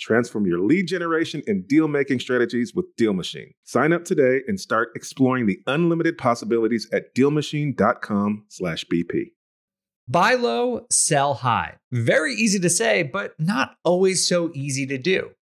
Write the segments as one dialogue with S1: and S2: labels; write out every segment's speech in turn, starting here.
S1: Transform your lead generation and deal making strategies with Deal Machine. Sign up today and start exploring the unlimited possibilities at dealmachine.com/bp.
S2: Buy low, sell high. Very easy to say, but not always so easy to do.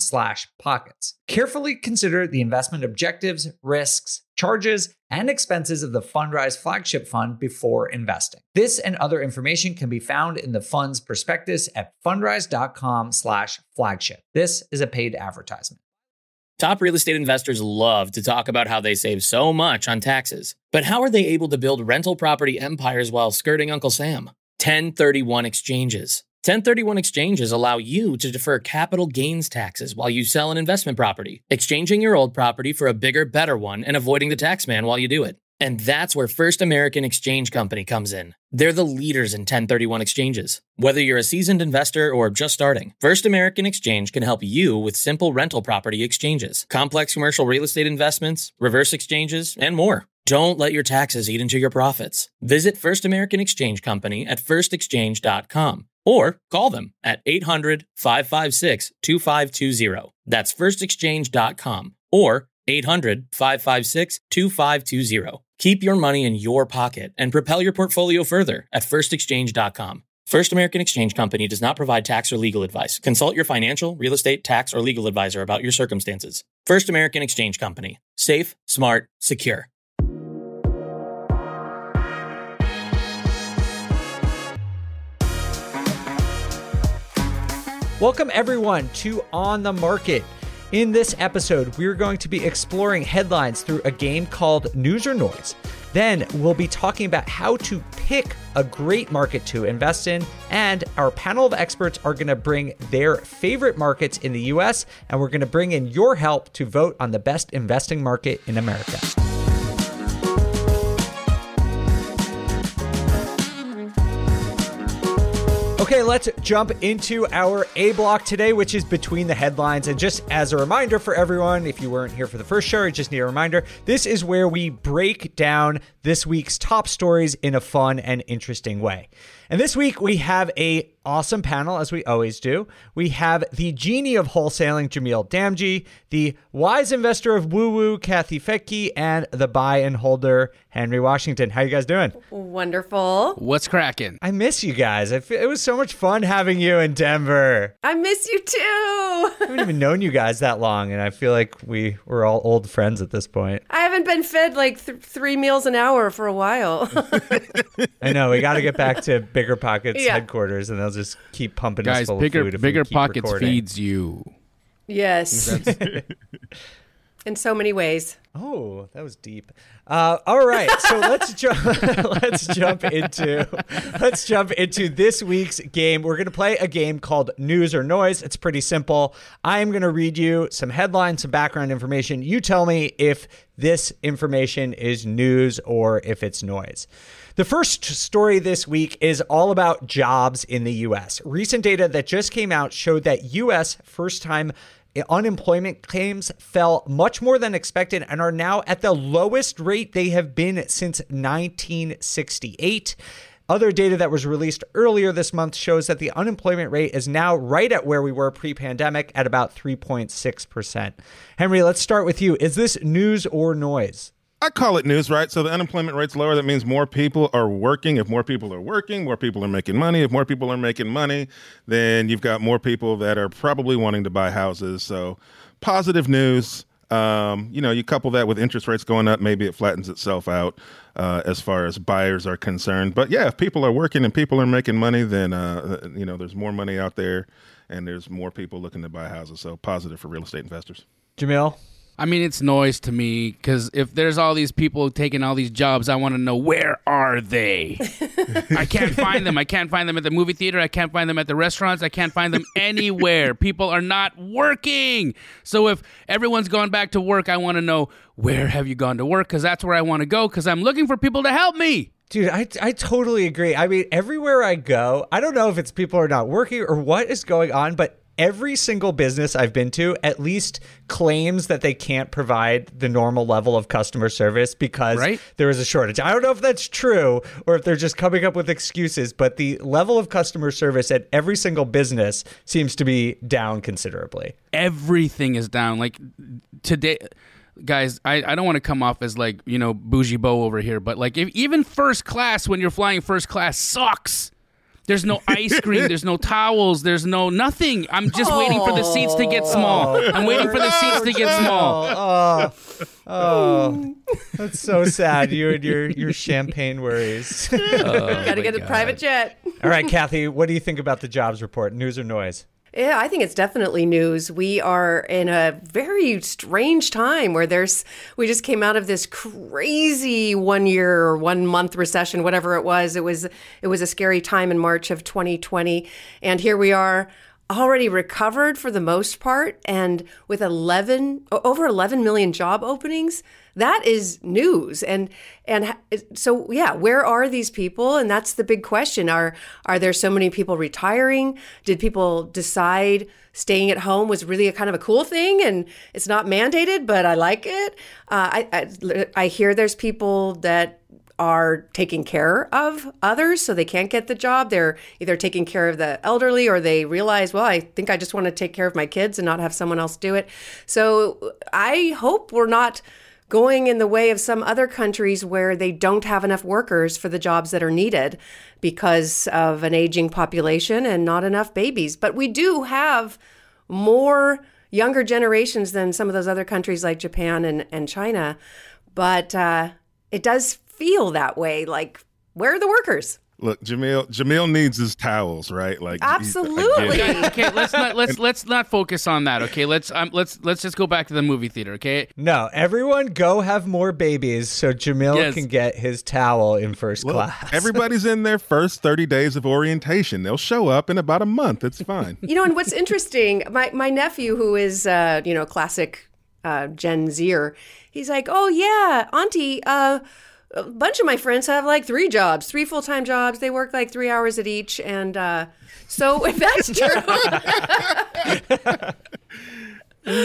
S2: slash pockets. Carefully consider the investment objectives, risks, charges, and expenses of the Fundrise flagship fund before investing. This and other information can be found in the fund's prospectus at fundrise.com slash flagship. This is a paid advertisement.
S3: Top real estate investors love to talk about how they save so much on taxes. But how are they able to build rental property empires while skirting Uncle Sam? 1031 exchanges. 1031 exchanges allow you to defer capital gains taxes while you sell an investment property, exchanging your old property for a bigger, better one and avoiding the tax man while you do it. And that's where First American Exchange Company comes in. They're the leaders in 1031 exchanges. Whether you're a seasoned investor or just starting, First American Exchange can help you with simple rental property exchanges, complex commercial real estate investments, reverse exchanges, and more. Don't let your taxes eat into your profits. Visit First American Exchange Company at firstexchange.com or call them at 800 556 2520. That's firstexchange.com or 800 556 2520. Keep your money in your pocket and propel your portfolio further at firstexchange.com. First American Exchange Company does not provide tax or legal advice. Consult your financial, real estate, tax, or legal advisor about your circumstances. First American Exchange Company. Safe, smart, secure.
S2: Welcome, everyone, to On the Market. In this episode, we're going to be exploring headlines through a game called News or Noise. Then we'll be talking about how to pick a great market to invest in, and our panel of experts are going to bring their favorite markets in the US, and we're going to bring in your help to vote on the best investing market in America. Okay, let's jump into our A block today, which is between the headlines. And just as a reminder for everyone, if you weren't here for the first show, you just need a reminder. This is where we break down this week's top stories in a fun and interesting way. And this week we have a awesome panel as we always do. We have the genie of wholesaling Jamil Damji, the wise investor of woo woo Kathy Fettke, and the buy and holder Henry Washington. How you guys doing?
S4: Wonderful.
S5: What's cracking?
S2: I miss you guys. it was so much fun having you in Denver.
S4: I miss you too.
S2: I haven't even known you guys that long, and I feel like we we're all old friends at this point.
S4: I haven't been fed like th- three meals an hour for a while.
S2: I know. We got to get back to BiggerPockets yeah. headquarters, and they'll just keep pumping
S5: Guys,
S2: us full
S5: bigger,
S2: of food. If BiggerPockets
S5: recording. feeds you.
S4: Yes. In so many ways.
S2: Oh, that was deep. Uh, all right, so let's jump. let's jump into let's jump into this week's game. We're going to play a game called News or Noise. It's pretty simple. I am going to read you some headlines, some background information. You tell me if this information is news or if it's noise. The first story this week is all about jobs in the US. Recent data that just came out showed that US first time unemployment claims fell much more than expected and are now at the lowest rate they have been since 1968. Other data that was released earlier this month shows that the unemployment rate is now right at where we were pre pandemic at about 3.6%. Henry, let's start with you. Is this news or noise?
S1: I call it news, right? So the unemployment rate's lower. That means more people are working. If more people are working, more people are making money. If more people are making money, then you've got more people that are probably wanting to buy houses. So positive news. Um, you know, you couple that with interest rates going up, maybe it flattens itself out uh, as far as buyers are concerned. But yeah, if people are working and people are making money, then uh, you know there's more money out there, and there's more people looking to buy houses. So positive for real estate investors.
S2: Jamil?
S5: I mean, it's noise to me because if there's all these people taking all these jobs, I want to know where are they? I can't find them. I can't find them at the movie theater. I can't find them at the restaurants. I can't find them anywhere. People are not working. So if everyone's gone back to work, I want to know where have you gone to work? Because that's where I want to go. Because I'm looking for people to help me.
S2: Dude, I, I totally agree. I mean, everywhere I go, I don't know if it's people are not working or what is going on, but every single business I've been to at least claims that they can't provide the normal level of customer service because
S5: right?
S2: there is a shortage. I don't know if that's true or if they're just coming up with excuses, but the level of customer service at every single business seems to be down considerably.
S5: Everything is down. Like today guys, I, I don't want to come off as like, you know, bougie bow over here, but like if even first class when you're flying first class sucks. There's no ice cream. There's no towels. There's no nothing. I'm just waiting for the seats to get small. Oh. I'm waiting for the seats to get small.
S2: Oh, oh, oh, that's so sad. You and your your champagne worries.
S5: Oh,
S4: Got to get a private jet.
S2: All right, Kathy, what do you think about the jobs report? News or noise?
S4: Yeah, I think it's definitely news. We are in a very strange time where there's we just came out of this crazy one year or one month recession, whatever it was. It was it was a scary time in March of 2020, and here we are already recovered for the most part and with 11 over 11 million job openings that is news. And and so yeah where are these people? And that's the big question. Are are there so many people retiring? Did people decide staying at home was really a kind of a cool thing and it's not mandated but i like it. Uh, I, I i hear there's people that are taking care of others so they can't get the job. They're either taking care of the elderly or they realize, well, I think I just want to take care of my kids and not have someone else do it. So I hope we're not going in the way of some other countries where they don't have enough workers for the jobs that are needed because of an aging population and not enough babies. But we do have more younger generations than some of those other countries like Japan and, and China. But uh, it does feel that way. Like, where are the workers?
S1: Look, Jamil. Jamil needs his towels, right? Like
S4: absolutely.
S5: okay, let's not let's let's not focus on that. Okay, let's um, let's let's just go back to the movie theater. Okay.
S2: No, everyone go have more babies so Jamil yes. can get his towel in first Look, class.
S1: everybody's in their first thirty days of orientation. They'll show up in about a month. It's fine.
S4: you know, and what's interesting, my my nephew, who is uh, you know classic uh, Gen Zer, he's like, oh yeah, Auntie. Uh, a bunch of my friends have like three jobs, three full time jobs. They work like three hours at each. And uh, so if that's true,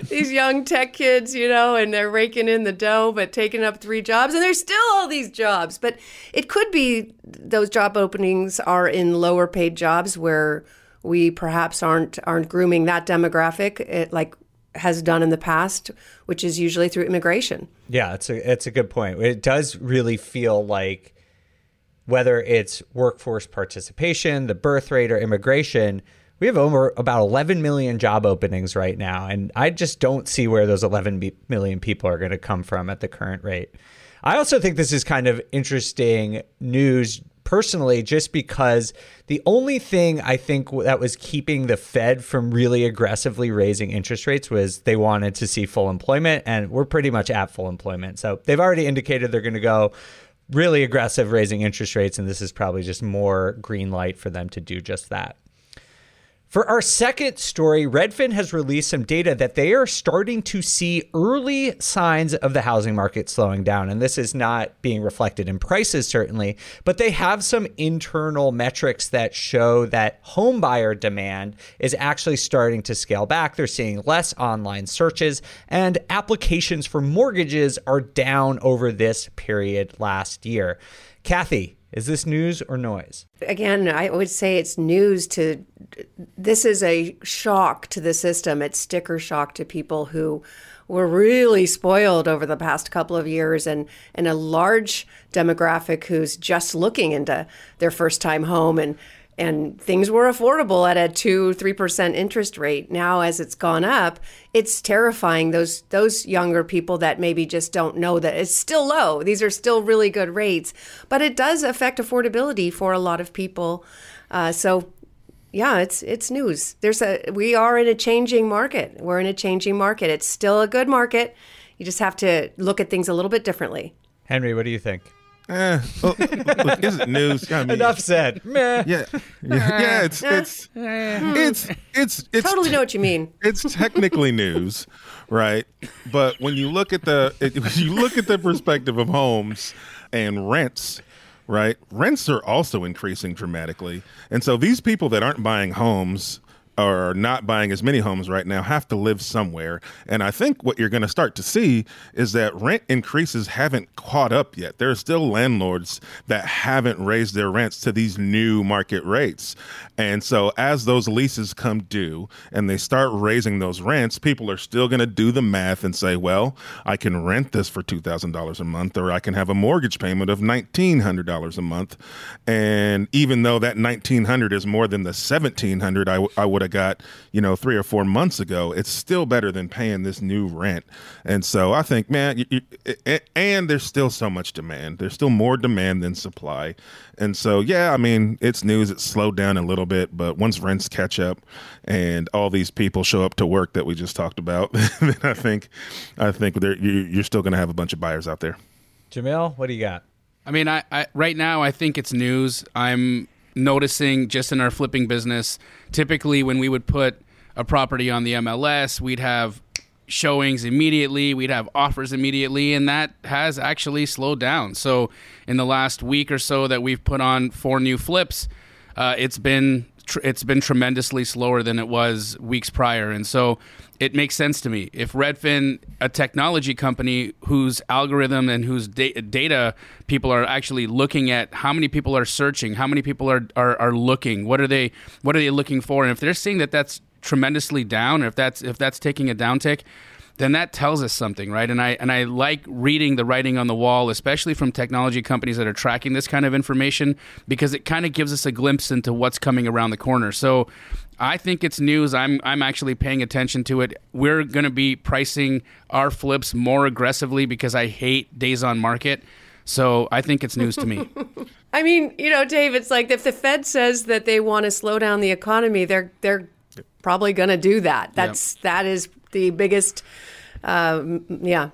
S4: these young tech kids, you know, and they're raking in the dough, but taking up three jobs. And there's still all these jobs. But it could be those job openings are in lower paid jobs where we perhaps aren't aren't grooming that demographic it, like has done in the past, which is usually through immigration.
S2: Yeah, it's a it's a good point. It does really feel like whether it's workforce participation, the birth rate, or immigration, we have over about 11 million job openings right now, and I just don't see where those 11 million people are going to come from at the current rate. I also think this is kind of interesting news personally, just because the only thing I think that was keeping the Fed from really aggressively raising interest rates was they wanted to see full employment, and we're pretty much at full employment. So they've already indicated they're going to go really aggressive raising interest rates, and this is probably just more green light for them to do just that. For our second story, Redfin has released some data that they are starting to see early signs of the housing market slowing down. And this is not being reflected in prices, certainly, but they have some internal metrics that show that home buyer demand is actually starting to scale back. They're seeing less online searches, and applications for mortgages are down over this period last year. Kathy, is this news or noise?
S4: Again, I would say it's news to this is a shock to the system. It's sticker shock to people who were really spoiled over the past couple of years and, and a large demographic who's just looking into their first time home and and things were affordable at a two three percent interest rate. Now as it's gone up it's terrifying those those younger people that maybe just don't know that it's still low. These are still really good rates but it does affect affordability for a lot of people. Uh, so yeah it's it's news. There's a we are in a changing market. We're in a changing market. It's still a good market. You just have to look at things a little bit differently.
S2: Henry what do you think
S1: Eh, look, look, is it news? I mean,
S2: Enough said. Meh.
S1: Yeah, yeah, yeah. It's it's it's it's it's
S4: totally know what you mean
S1: it's technically news, right? But when you look at the it, when you look at the perspective of homes and rents, right? Rents are also increasing dramatically, and so these people that aren't buying homes are not buying as many homes right now have to live somewhere. And I think what you're going to start to see is that rent increases haven't caught up yet. There are still landlords that haven't raised their rents to these new market rates. And so as those leases come due and they start raising those rents, people are still going to do the math and say, well, I can rent this for $2,000 a month or I can have a mortgage payment of $1,900 a month. And even though that 1900 is more than the 1700 I, w- I would have got, you know, three or four months ago, it's still better than paying this new rent. And so I think, man, you, you, and there's still so much demand. There's still more demand than supply. And so, yeah, I mean, it's news. It's slowed down a little bit, but once rents catch up and all these people show up to work that we just talked about, then I think, I think you, you're still going to have a bunch of buyers out there.
S2: Jamil, what do you got?
S5: I mean, I, I right now I think it's news. I'm noticing just in our flipping business, typically when we would put a property on the MLS, we'd have showings immediately, we'd have offers immediately, and that has actually slowed down. So, in the last week or so that we've put on four new flips, uh, it's been tr- it's been tremendously slower than it was weeks prior, and so it makes sense to me. If Redfin, a technology company whose algorithm and whose da- data people are actually looking at, how many people are searching, how many people are, are are looking, what are they what are they looking for, and if they're seeing that that's tremendously down, or if that's if that's taking a downtick, then that tells us something, right? And I and I like reading the writing on the wall, especially from technology companies that are tracking this kind of information, because it kind of gives us a glimpse into what's coming around the corner. So I think it's news. I'm I'm actually paying attention to it. We're going to be pricing our flips more aggressively because I hate days on market. So I think it's news to me.
S4: I mean, you know, Dave, it's like if the Fed says that they want to slow down the economy, they're they're probably going to do that. That's yep. that is the biggest, um, yeah,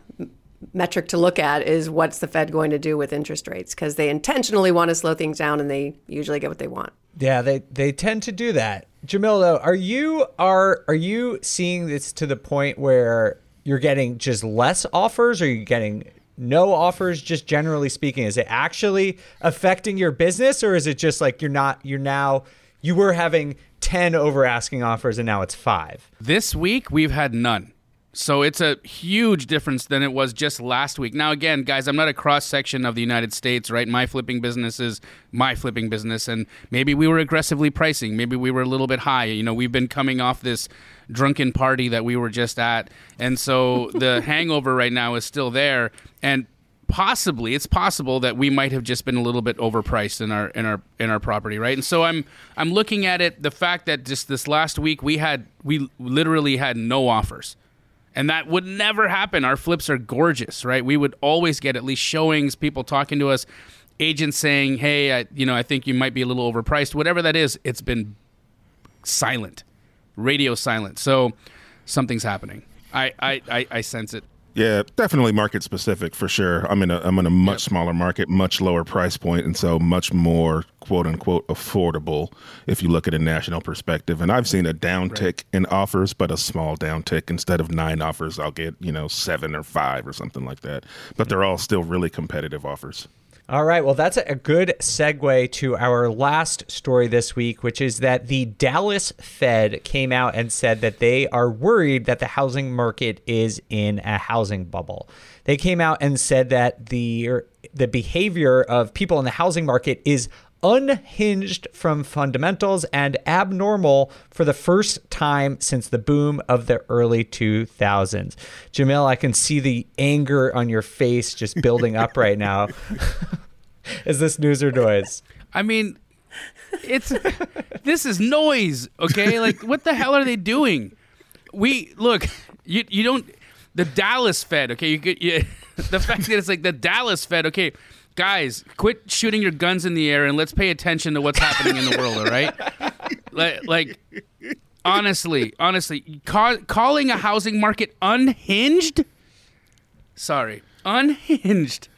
S4: metric to look at is what's the Fed going to do with interest rates because they intentionally want to slow things down and they usually get what they want.
S2: Yeah, they they tend to do that. Jamil, though, are you are are you seeing this to the point where you're getting just less offers, or are you getting no offers? Just generally speaking, is it actually affecting your business, or is it just like you're not you're now you were having 10 over asking offers and now it's five.
S5: This week, we've had none. So it's a huge difference than it was just last week. Now, again, guys, I'm not a cross section of the United States, right? My flipping business is my flipping business, and maybe we were aggressively pricing. Maybe we were a little bit high. You know, we've been coming off this drunken party that we were just at, and so the hangover right now is still there. And possibly it's possible that we might have just been a little bit overpriced in our in our in our property right? And so i'm i'm looking at it the fact that just this last week we had we literally had no offers. And that would never happen. Our flips are gorgeous right? We would always get at least showings people talking to us agents saying hey I, you know i think you might be a little overpriced. Whatever that is it's been silent radio silent. So something's happening. I i i, I sense it
S1: Yeah, definitely market specific for sure. I'm in a I'm in a much smaller market, much lower price point, and so much more quote unquote affordable if you look at a national perspective. And I've seen a downtick in offers, but a small downtick. Instead of nine offers, I'll get you know seven or five or something like that. But they're all still really competitive offers.
S2: All right. Well, that's a good segue to our last story this week, which is that the Dallas Fed came out and said that they are worried that the housing market is in a housing bubble. They came out and said that the the behavior of people in the housing market is unhinged from fundamentals and abnormal for the first time since the boom of the early 2000s. Jamil, I can see the anger on your face just building up right now. is this news or noise?
S5: I mean, it's this is noise, okay? Like what the hell are they doing? We look, you you don't the Dallas Fed, okay? You get you, the fact that it's like the Dallas Fed, okay? Guys, quit shooting your guns in the air and let's pay attention to what's happening in the world, all right? Like, like honestly, honestly, call, calling a housing market unhinged? Sorry, unhinged.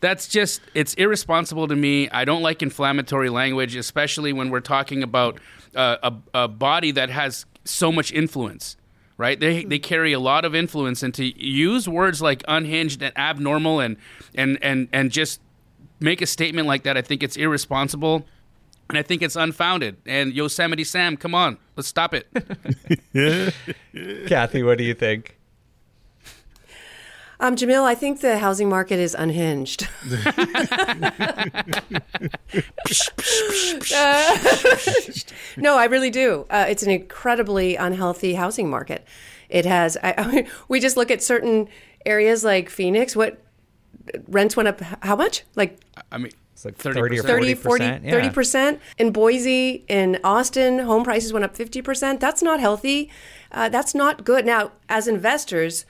S5: That's just it's irresponsible to me. I don't like inflammatory language, especially when we're talking about uh, a, a body that has so much influence right? They they carry a lot of influence, and to use words like unhinged and abnormal and and and and just make a statement like that, I think it's irresponsible. And I think it's unfounded. And Yosemite Sam, come on, let's stop it.
S2: Kathy, what do you think?
S4: Um, Jamil, I think the housing market is unhinged. Uh, no, I really do. Uh, it's an incredibly unhealthy housing market. It has. I, I mean, we just look at certain areas like Phoenix. What rents went up? How much? Like
S5: I mean,
S2: It's like
S5: 30%.
S2: 30 or 40%.
S4: 40, 30%. In Boise, in Austin, home prices went up 50%. That's not healthy. Uh, that's not good. Now, as investors,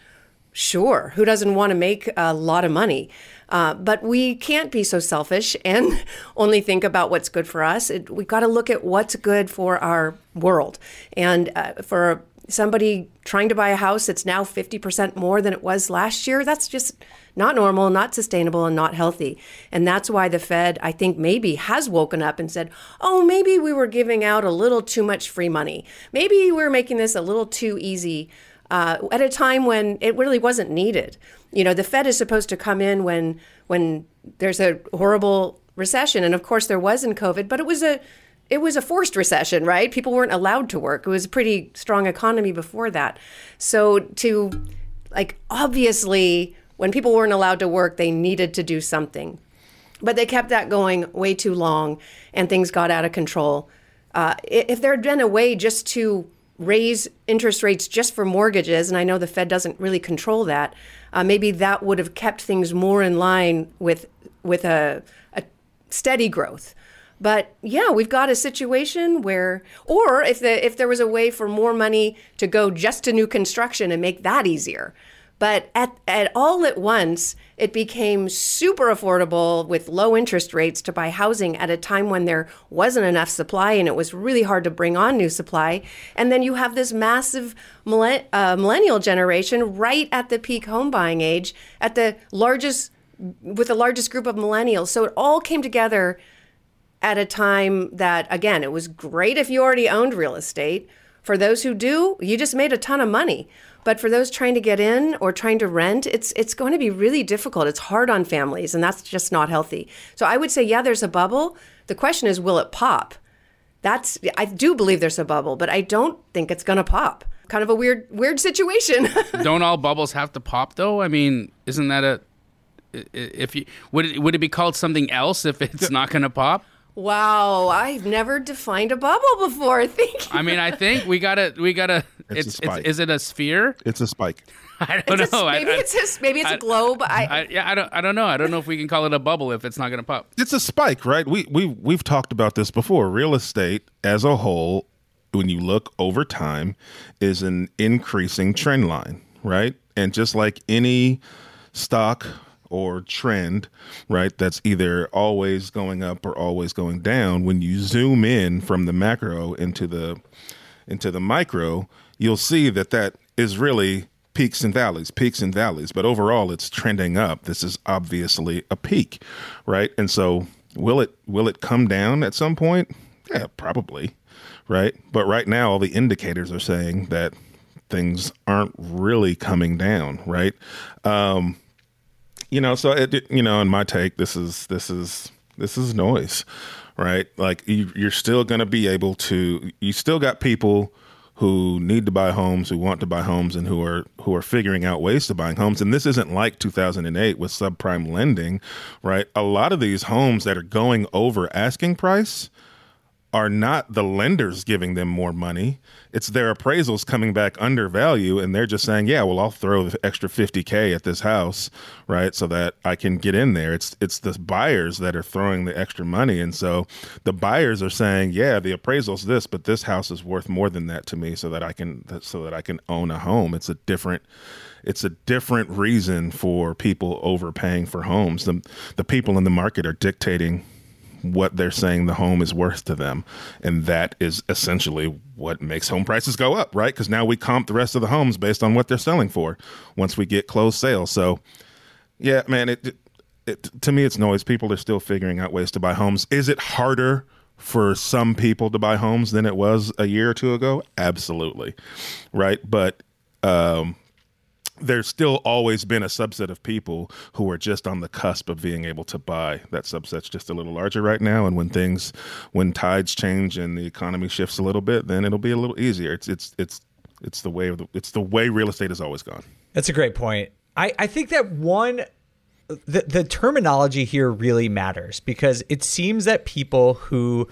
S4: sure, who doesn't want to make a lot of money? Uh, but we can't be so selfish and only think about what's good for us. It, we got to look at what's good for our world. And uh, for somebody trying to buy a house that's now 50% more than it was last year, that's just not normal, not sustainable, and not healthy. And that's why the Fed, I think, maybe has woken up and said, oh, maybe we were giving out a little too much free money. Maybe we we're making this a little too easy uh, at a time when it really wasn't needed. You know, the Fed is supposed to come in when when there's a horrible recession, and of course there was in COVID, but it was a it was a forced recession, right? People weren't allowed to work. It was a pretty strong economy before that. So to like obviously when people weren't allowed to work, they needed to do something. But they kept that going way too long and things got out of control. Uh, if there had been a way just to raise interest rates just for mortgages, and I know the Fed doesn't really control that, uh, maybe that would have kept things more in line with with a, a steady growth. But yeah, we've got a situation where, or if the if there was a way for more money to go just to new construction and make that easier. But at, at all at once, it became super affordable with low interest rates to buy housing at a time when there wasn't enough supply and it was really hard to bring on new supply. And then you have this massive millen- uh, millennial generation right at the peak home buying age, at the largest, with the largest group of millennials. So it all came together at a time that, again, it was great if you already owned real estate. For those who do, you just made a ton of money. But for those trying to get in or trying to rent, it's it's going to be really difficult. It's hard on families, and that's just not healthy. So I would say, yeah, there's a bubble. The question is, will it pop? That's I do believe there's a bubble, but I don't think it's going to pop. Kind of a weird weird situation.
S5: Don't all bubbles have to pop though? I mean, isn't that a if you would it, would it be called something else if it's not going to pop?
S4: Wow, I've never defined a bubble before. Thank you.
S5: I mean, I think we gotta we gotta.
S1: It's a
S5: It's, it's,
S1: spike.
S5: is it a sphere?
S1: It's a spike.
S5: I don't
S4: It's a-
S5: know. I-
S4: maybe
S5: I-
S4: it's just maybe it's a
S5: I-
S4: globe. I,
S5: I, yeah, I don't. I don't know. I don't know if we can call it a bubble if it's not going to pop.
S1: It's a spike, right? We we we've talked about this before. Real estate as a whole, when you look over time, is an increasing trend line, right? And just like any stock or trend, right, that's either always going up or always going down, when you zoom in from the macro into the into the micro, you'll see that that is really peaks and valleys, peaks and valleys, but overall it's trending up. This is obviously a peak, right? And so will it will it come down at some point? Yeah, probably, right? But right now all the indicators are saying that things aren't really coming down, right? Um, you know, so it, you know, in my take, this is this is this is noise, right? Like you, you're still going to be able to. You still got people who need to buy homes, who want to buy homes, and who are who are figuring out ways to buying homes. And this isn't like 2008 with subprime lending, right? A lot of these homes that are going over asking price are not the lenders giving them more money. It's their appraisals coming back under value, and they're just saying, "Yeah, well, I'll throw the extra 50k at this house, right, so that I can get in there." It's it's the buyers that are throwing the extra money, and so the buyers are saying, "Yeah, the appraisal's this, but this house is worth more than that to me, so that I can so that I can own a home." It's a different it's a different reason for people overpaying for homes. The the people in the market are dictating what they're saying the home is worth to them. And that is essentially what makes home prices go up, right? Because now we comp the rest of the homes based on what they're selling for once we get closed sales. So, yeah, man, it, it, to me, it's noise. People are still figuring out ways to buy homes. Is it harder? For some people to buy homes than it was a year or two ago, absolutely, right. But um, there's still always been a subset of people who are just on the cusp of being able to buy. That subset's just a little larger right now, and when things, when tides change and the economy shifts a little bit, then it'll be a little easier. It's it's it's it's the way the, it's the way real estate has always gone.
S2: That's a great point. I I think that one. The, the terminology here really matters because it seems that people who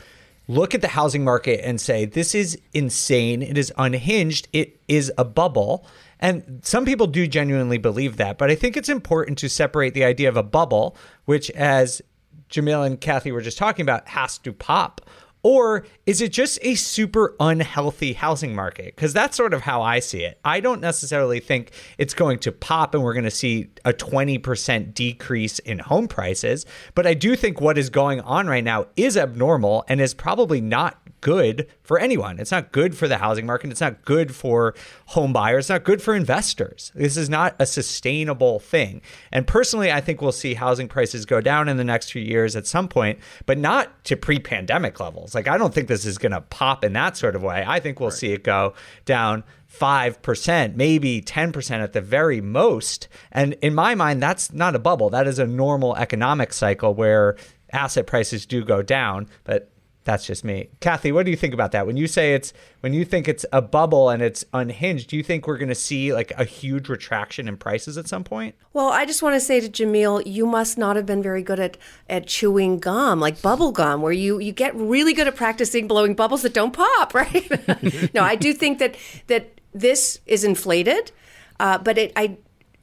S2: look at the housing market and say, this is insane, it is unhinged, it is a bubble, and some people do genuinely believe that, but I think it's important to separate the idea of a bubble, which, as Jamil and Kathy were just talking about, has to pop. Or is it just a super unhealthy housing market? Because that's sort of how I see it. I don't necessarily think it's going to pop and we're going to see a 20% decrease in home prices. But I do think what is going on right now is abnormal and is probably not good for anyone. It's not good for the housing market. It's not good for home buyers. It's not good for investors. This is not a sustainable thing. And personally, I think we'll see housing prices go down in the next few years at some point, but not to pre pandemic levels. Like, I don't think this is going to pop in that sort of way. I think we'll right. see it go down 5%, maybe 10% at the very most. And in my mind, that's not a bubble. That is a normal economic cycle where asset prices do go down. But that's just me. Kathy, what do you think about that? When you say it's when you think it's a bubble and it's unhinged, do you think we're going to see like a huge retraction in prices at some point?
S4: Well, I just want to say to Jamil, you must not have been very good at at chewing gum, like bubble gum, where you you get really good at practicing blowing bubbles that don't pop, right? no, I do think that that this is inflated, uh, but it I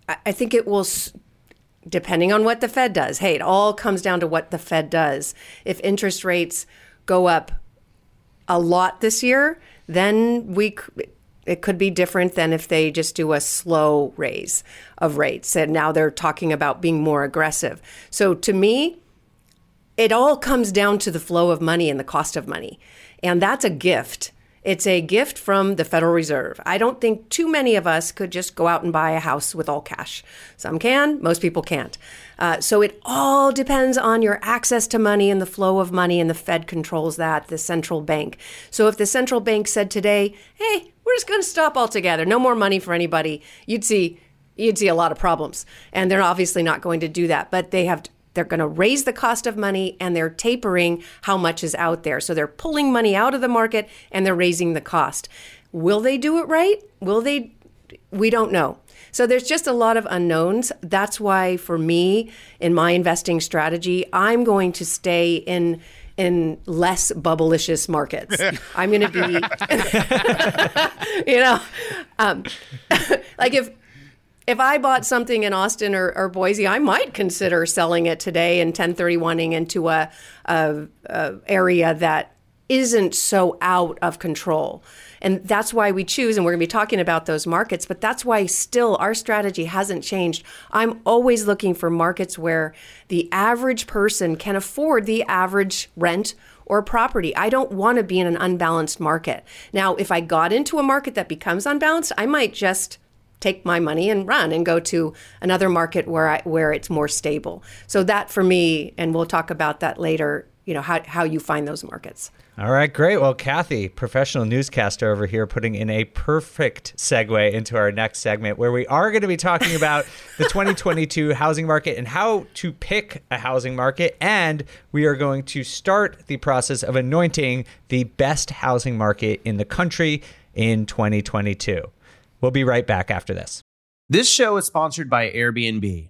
S4: I think it will depending on what the Fed does. Hey, it all comes down to what the Fed does. If interest rates go up a lot this year, then we it could be different than if they just do a slow raise of rates. And now they're talking about being more aggressive. So to me, it all comes down to the flow of money and the cost of money. And that's a gift it's a gift from the Federal Reserve. I don't think too many of us could just go out and buy a house with all cash. Some can, most people can't. Uh, so it all depends on your access to money and the flow of money, and the Fed controls that, the central bank. So if the central bank said today, hey, we're just going to stop altogether, no more money for anybody, you'd see you'd see a lot of problems. And they're obviously not going to do that, but they have they're going to raise the cost of money and they're tapering how much is out there. So they're pulling money out of the market and they're raising the cost. Will they do it right? Will they? We don't know. So there's just a lot of unknowns. That's why for me in my investing strategy, I'm going to stay in in less bubblicious markets. I'm going to be, you know, um, like if if I bought something in Austin or, or, Boise, I might consider selling it today and 1031ing into a, a, a, area that isn't so out of control. And that's why we choose, and we're going to be talking about those markets, but that's why still our strategy hasn't changed. I'm always looking for markets where the average person can afford the average rent or property. I don't want to be in an unbalanced market. Now, if I got into a market that becomes unbalanced, I might just take my money and run and go to another market where I, where it's more stable. So that for me, and we'll talk about that later. You know how how you find those markets.
S2: All right, great. Well, Kathy, professional newscaster over here, putting in a perfect segue into our next segment where we are going to be talking about the 2022 housing market and how to pick a housing market. And we are going to start the process of anointing the best housing market in the country in 2022. We'll be right back after this.
S6: This show is sponsored by Airbnb.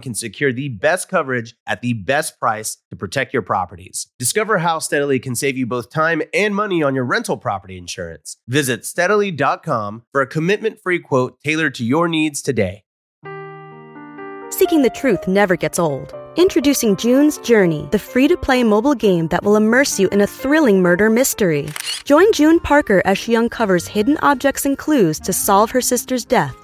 S6: can secure the best coverage at the best price to protect your properties. Discover how Steadily can save you both time and money on your rental property insurance. Visit steadily.com for a commitment free quote tailored to your needs today.
S7: Seeking the truth never gets old. Introducing June's Journey, the free to play mobile game that will immerse you in a thrilling murder mystery. Join June Parker as she uncovers hidden objects and clues to solve her sister's death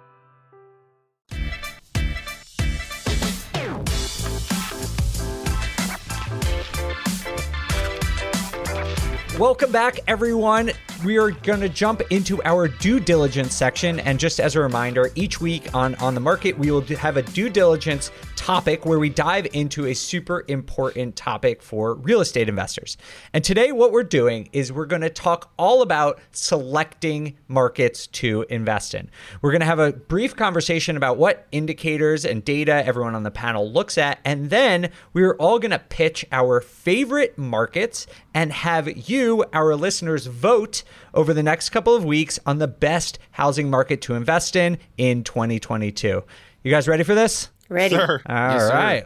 S2: Welcome back, everyone. We are going to jump into our due diligence section. And just as a reminder, each week on On the Market, we will have a due diligence topic where we dive into a super important topic for real estate investors. And today, what we're doing is we're going to talk all about selecting markets to invest in. We're going to have a brief conversation about what indicators and data everyone on the panel looks at. And then we're all going to pitch our favorite markets and have you, our listeners, vote over the next couple of weeks on the best housing market to invest in in 2022. You guys ready for this?
S4: Ready?
S1: Sir.
S2: All
S5: Yes, sir.
S2: right.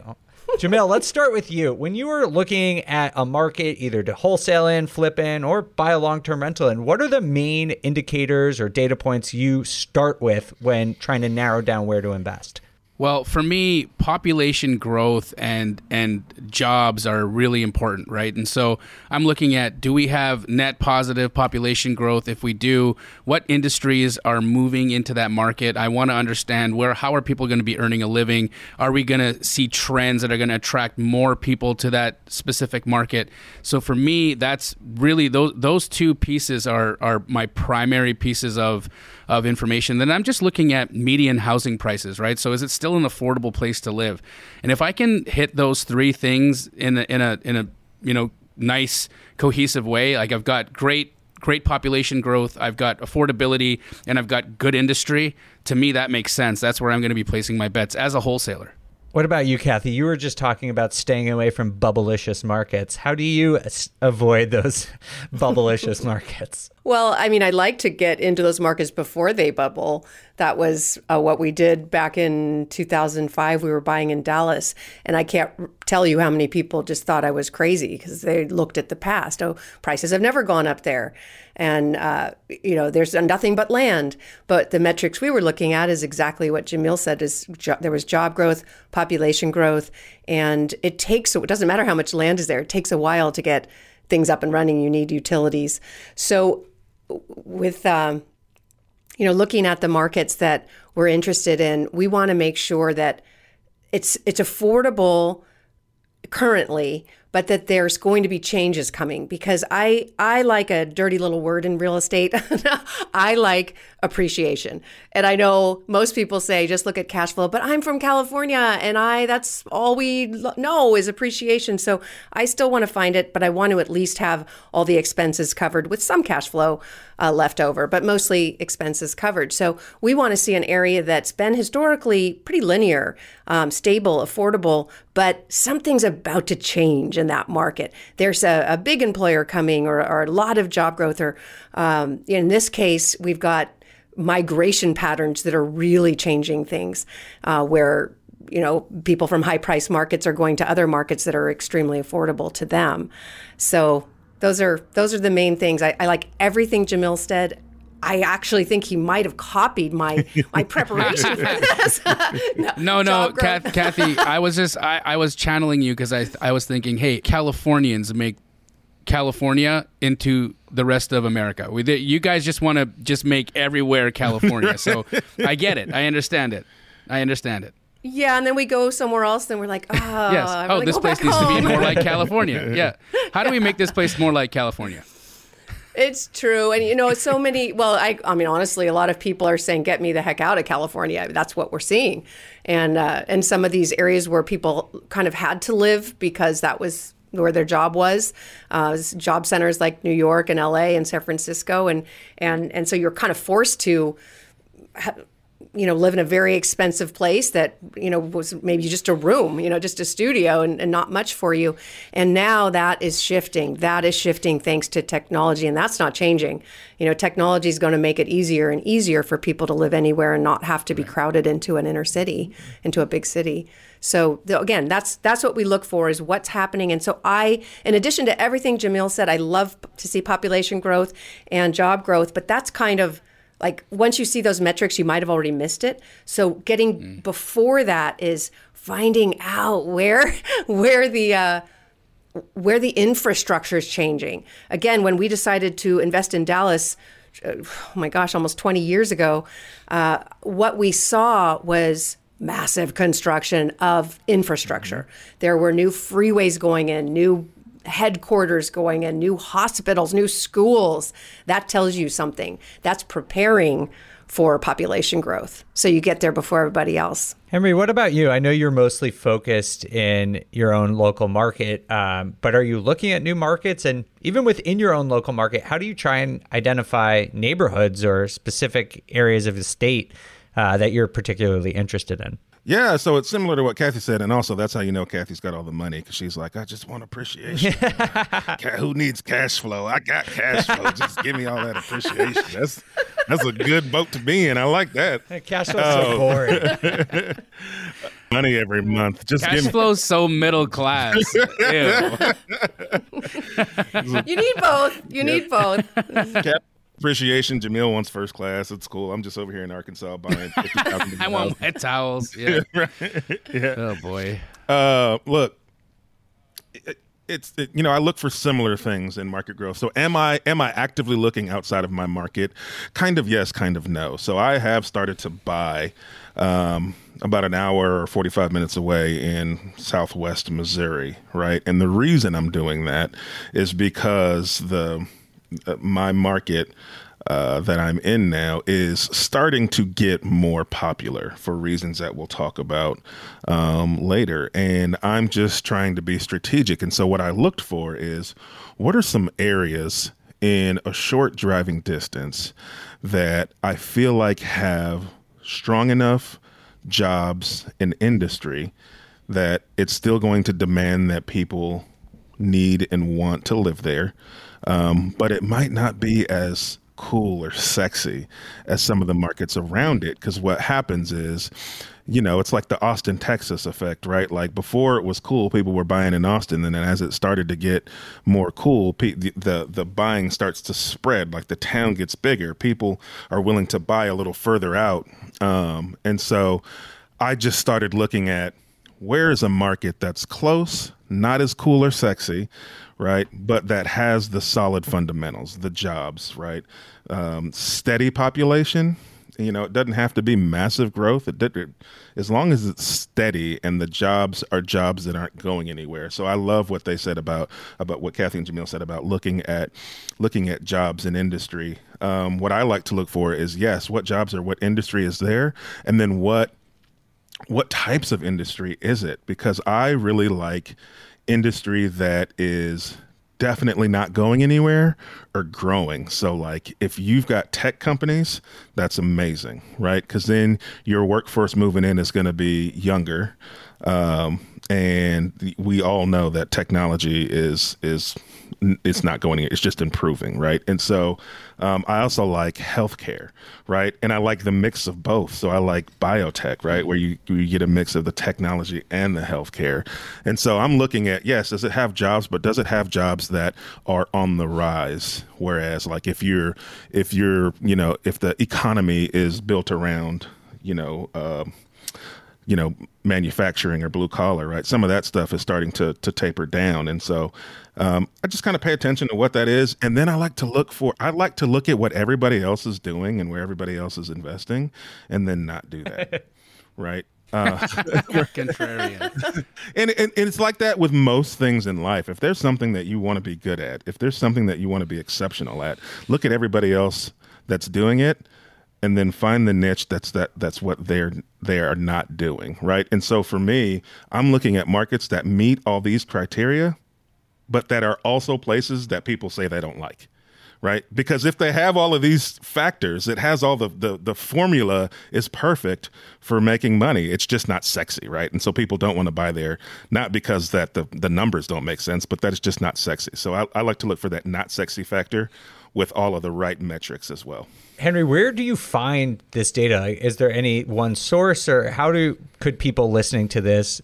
S2: Jamil, let's start with you. When you were looking at a market either to wholesale in, flip in, or buy a long term rental in, what are the main indicators or data points you start with when trying to narrow down where to invest?
S5: Well, for me, population growth and and jobs are really important, right? And so I'm looking at do we have net positive population growth? If we do, what industries are moving into that market? I want to understand where how are people going to be earning a living? Are we going to see trends that are going to attract more people to that specific market? So for me, that's really those those two pieces are are my primary pieces of of information. Then I'm just looking at median housing prices, right? So is it still an affordable place to live? And if I can hit those three things in a, in a in a you know nice cohesive way, like I've got great great population growth, I've got affordability, and I've got good industry. To me, that makes sense. That's where I'm going to be placing my bets as a wholesaler.
S2: What about you, Kathy? You were just talking about staying away from bubblicious markets. How do you avoid those bubblicious markets?
S4: Well, I mean, I'd like to get into those markets before they bubble. That was uh, what we did back in 2005. We were buying in Dallas, and I can't tell you how many people just thought I was crazy because they looked at the past. Oh, prices have never gone up there, and uh, you know, there's nothing but land. But the metrics we were looking at is exactly what Jamil said: is jo- there was job growth, population growth, and it takes. It doesn't matter how much land is there; it takes a while to get things up and running. You need utilities. So with um, you know looking at the markets that we're interested in, we want to make sure that it's it's affordable currently, but that there's going to be changes coming because I I like a dirty little word in real estate. I like appreciation. And I know most people say just look at cash flow, but I'm from California and I that's all we know is appreciation. So I still want to find it, but I want to at least have all the expenses covered with some cash flow uh, left over, but mostly expenses covered. So we want to see an area that's been historically pretty linear, um, stable, affordable, but something's about to change in that market. There's a, a big employer coming or, or, a lot of job growth, or um, in this case, we've got migration patterns that are really changing things, uh, where you know people from high price markets are going to other markets that are extremely affordable to them. So those are those are the main things. I, I like everything Jamil said. I actually think he might have copied my my preparation for this.
S5: no, no, no Kathy. I was just I, I was channeling you because I I was thinking, hey, Californians make California into the rest of America. We, you guys just want to just make everywhere California. So I get it. I understand it. I understand it.
S4: Yeah, and then we go somewhere else, and we're like, oh,
S5: yes. Oh, this place needs home. to be more like California. Yeah. How do we make this place more like California?
S4: It's true, and you know, so many. Well, I, I mean, honestly, a lot of people are saying, "Get me the heck out of California." That's what we're seeing, and uh, and some of these areas where people kind of had to live because that was where their job was, uh, job centers like New York and LA and San Francisco, and and and so you're kind of forced to. You know, live in a very expensive place that, you know, was maybe just a room, you know, just a studio and, and, not much for you. And now that is shifting. That is shifting thanks to technology, and that's not changing. You know, technology is going to make it easier and easier for people to live anywhere and not have to be crowded into an inner city, into a big city. So again, that's that's what we look for is what's happening. And so I, in addition to everything Jamil said, I love to see population growth and job growth, but that's kind of like once you see those metrics, you might have already missed it. So getting mm. before that is finding out where where the uh, where the infrastructure is changing. Again, when we decided to invest in Dallas, uh, oh my gosh, almost 20 years ago, uh, what we saw was massive construction of infrastructure. Mm-hmm. There were new freeways going in, new headquarters going in, new hospitals, new schools. That tells you something. That's preparing for population growth. So you get there before everybody else.
S2: Henry, what about you? I know you're mostly focused in your own local market, um, but are you looking at new markets? And even within your own local market, how do you try and identify neighborhoods or specific areas of the state uh, that you're particularly interested in.
S1: Yeah, so it's similar to what Kathy said, and also that's how you know Kathy's got all the money because she's like, I just want appreciation. Who needs cash flow? I got cash flow. just give me all that appreciation. That's that's a good boat to be in. I like that.
S2: Cash flow's oh. so oh. boring.
S1: money every month. Just
S5: cash
S1: give me-
S5: flow's so middle class.
S4: you need both. You need both.
S1: Appreciation. Jamil wants first class. It's cool. I'm just over here in Arkansas buying.
S5: I want wet towels. Yeah. right. yeah. Oh boy.
S1: Uh, look, it, it's it, you know I look for similar things in market growth. So am I am I actively looking outside of my market? Kind of yes, kind of no. So I have started to buy. Um, about an hour or 45 minutes away in southwest Missouri, right? And the reason I'm doing that is because the my market uh, that I'm in now is starting to get more popular for reasons that we'll talk about um, later. And I'm just trying to be strategic. And so, what I looked for is what are some areas in a short driving distance that I feel like have strong enough jobs and industry that it's still going to demand that people need and want to live there um, but it might not be as cool or sexy as some of the markets around it. Because what happens is, you know, it's like the Austin, Texas effect, right? Like before it was cool, people were buying in Austin, and then as it started to get more cool, the, the the buying starts to spread. Like the town gets bigger, people are willing to buy a little further out, um, and so I just started looking at where is a market that's close, not as cool or sexy, right? But that has the solid fundamentals, the jobs, right? Um, steady population. You know, it doesn't have to be massive growth. It, it, as long as it's steady and the jobs are jobs that aren't going anywhere. So I love what they said about about what Kathy and Jamil said about looking at looking at jobs in industry. Um, what I like to look for is yes, what jobs are what industry is there, and then what what types of industry is it? Because I really like industry that is definitely not going anywhere or growing. So, like, if you've got tech companies, that's amazing, right? Because then your workforce moving in is going to be younger, um, and we all know that technology is is it's not going it's just improving right? And so um, i also like healthcare right? And i like the mix of both. So i like biotech right? Where you, you get a mix of the technology and the healthcare. And so i'm looking at yes does it have jobs? But does it have jobs that are on the rise? Whereas like if you're if you're you know if the economy is built around you know uh, you know manufacturing or blue collar right? Some of that stuff is starting to to taper down. And so um, i just kind of pay attention to what that is and then i like to look for i like to look at what everybody else is doing and where everybody else is investing and then not do that right? Uh,
S5: contrarian.
S1: And, and, and it's like that with most things in life. If there's something that you want to be good at if there's something that you want to be exceptional at look at everybody else that's doing it and then find the niche that's that that's what they're they are not doing right? And so for me i'm looking at markets that meet all these criteria but that are also places that people say they don't like right? Because if they have all of these factors it has all the the, the formula is perfect for making money. It's just not sexy right? And so people don't want to buy there not because that the, the numbers don't make sense but that is just not sexy. So I, I like to look for that not sexy factor with all of the right metrics as well.
S2: Henry, where do you find this data? Is there any one source, or how do could people listening to this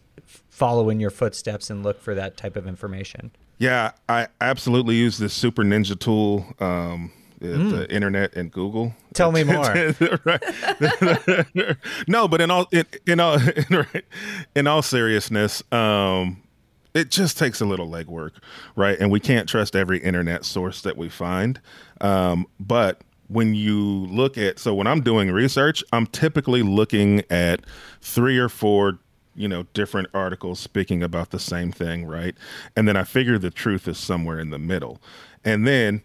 S2: follow in your footsteps and look for that type of information?
S1: Yeah, I absolutely use this super ninja tool. Um, mm. the internet and Google.
S2: Tell me more.
S1: no, but in all in, in all in all seriousness, um, it just takes a little legwork, right? And we can't trust every internet source that we find. Um, but when you look at so when I'm doing research, I'm typically looking at three or four you know different articles speaking about the same thing right? And then i figure the truth is somewhere in the middle. And then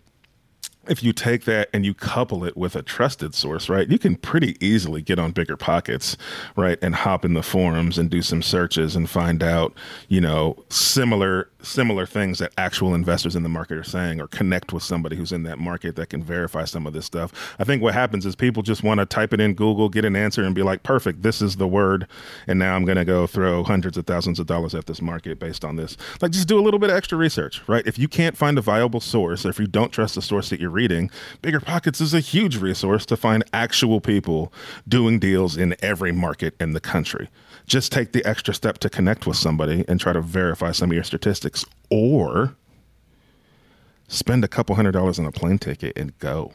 S1: if you take that and you couple it with a trusted source, right, you can pretty easily get on BiggerPockets, right, and hop in the forums and do some searches and find out, you know, similar similar things that actual investors in the market are saying or connect with somebody who's in that market that can verify some of this stuff. I think what happens is people just want to type it in Google, get an answer and be like, "Perfect, this is the word." And now I'm going to go throw hundreds of thousands of dollars at this market based on this. Like just do a little bit of extra research, right? If you can't find a viable source or if you don't trust the source that you're reading, BiggerPockets is a huge resource to find actual people doing deals in every market in the country. Just take the extra step to connect with somebody and try to verify some of your statistics, or spend a couple hundred dollars on a plane ticket and go.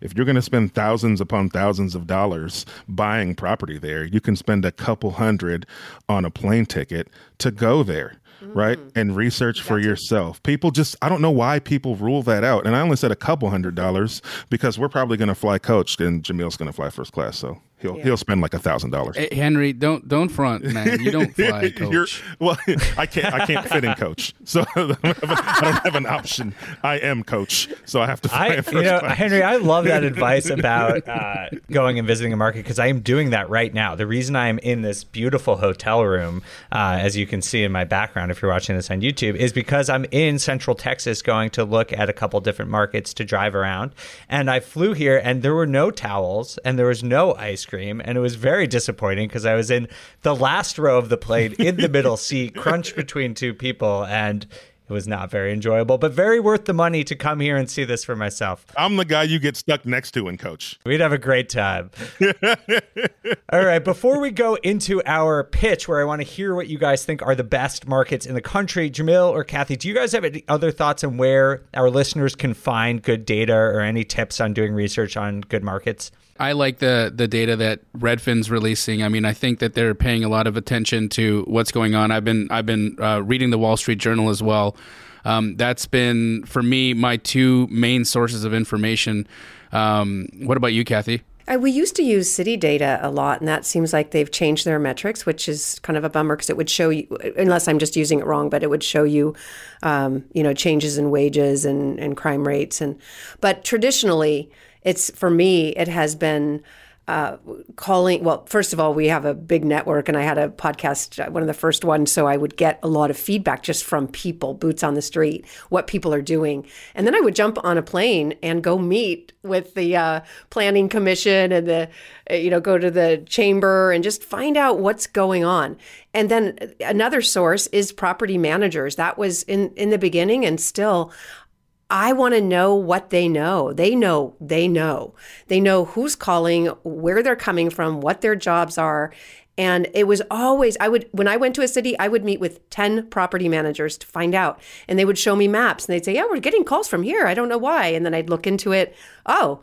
S1: If you're going to spend thousands upon thousands of dollars buying property there, you can spend a couple hundred on a plane ticket to go there right? Mm. And research for yourself. People just, I don't know why people rule that out. And I only said a couple hundred dollars because we're probably going to fly coach and Jamil's going to fly first class. So He'll yeah. he'll spend like a thousand dollars.
S5: Henry, don't don't front, man. You don't fly coach.
S1: well, I can't I can't fit in coach, so I don't, have, I don't have an option. I am coach, so I have to fly I, first
S2: you know,
S1: class.
S2: Henry, I love that advice about uh, going and visiting a market because I am doing that right now. The reason I am in this beautiful hotel room, uh, as you can see in my background, if you're watching this on YouTube, is because I'm in Central Texas, going to look at a couple different markets to drive around, and I flew here, and there were no towels, and there was no ice cream, and it was very disappointing because I was in the last row of the plane in the middle seat, crunched between two people, and It was not very enjoyable, but very worth the money to come here and see this for myself.
S1: I'm the guy you get stuck next to in coach.
S2: We'd have a great time. All right, before we go into our pitch, where I want to hear what you guys think are the best markets in the country, Jamil or Kathy, do you guys have any other thoughts on where our listeners can find good data or any tips on doing research on good markets?
S5: I like the the data that Redfin's releasing. I mean, I think that they're paying a lot of attention to what's going on. I've been I've been uh, reading the Wall Street Journal as well. Um, that's been for me my two main sources of information. Um, what about you, Kathy?
S4: Uh, we used to use city data a lot, and that seems like they've changed their metrics, which is kind of a bummer because it would show you, unless I'm just using it wrong, but it would show you, um, you know, changes in wages and, and crime rates. And but traditionally, it's for me, it has been uh, calling. Well, first of all, we have a big network, and I had a podcast, uh, one of the first ones, so I would get a lot of feedback just from people, boots on the street, what people are doing, and then I would jump on a plane and go meet with the uh, planning commission and the, uh, you know, go to the chamber and just find out what's going on. And then another source is property managers. That was in in the beginning, and still. I want to know what they know. They know, they know. They know who's calling, where they're coming from, what their jobs are. And it was always, I would, when I went to a city, I would meet with 10 property managers to find out. And they would show me maps and they'd say, Yeah, we're getting calls from here. I don't know why. And then I'd look into it. Oh,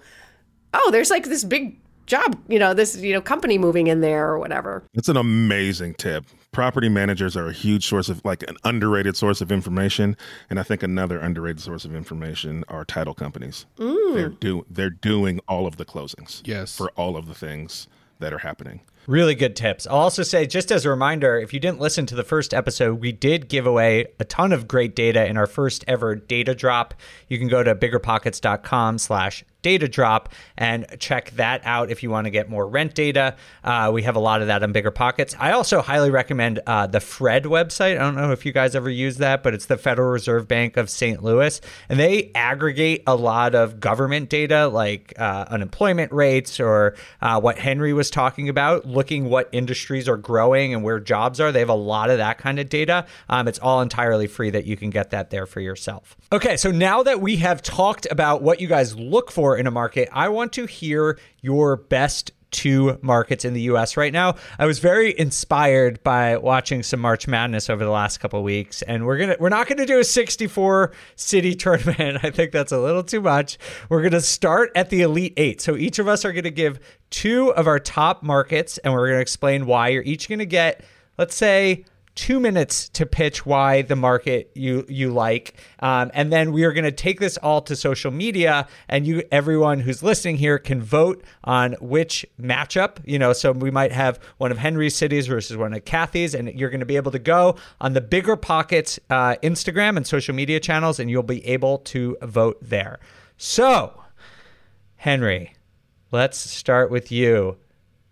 S4: oh, there's like this big job, you know, this, you know, company moving in there or whatever.
S1: It's an amazing tip. Property managers are a huge source of like an underrated source of information, and I think another underrated source of information are title companies. Mm. They're do they're doing all of the closings.
S5: Yes.
S1: For all of the things that are happening.
S2: Really good tips. I'll also say, just as a reminder, if you didn't listen to the first episode, we did give away a ton of great data in our first ever data drop. You can go to biggerpockets.com slash data drop and check that out if you want to get more rent data. Uh, we have a lot of that on BiggerPockets. I also highly recommend uh, the Fred website. I don't know if you guys ever use that, but it's the Federal Reserve Bank of St. Louis. And they aggregate a lot of government data like uh, unemployment rates or uh, what Henry was talking about, looking what industries are growing and where jobs are. They have a lot of that kind of data. Um, it's all entirely free that you can get that there for yourself. Okay, so now that we have talked about what you guys look for in a market, I want to hear your best two markets in the US right now. I was very inspired by watching some March Madness over the last couple weeks and we're going to we're not going to do a 64 city tournament. I think that's a little too much. We're going to start at the Elite 8. So each of us are going to give two of our top markets and we're going to explain why you're each going to get let's say two minutes to pitch why the market you you like, um, and then we are going to take this all to social media, and you everyone who's listening here can vote on which matchup. You know, so we might have one of Henry's cities versus one of Kathy's, and you're going to be able to go on the BiggerPockets uh, Instagram and social media channels, and you'll be able to vote there. So, Henry, let's start with you.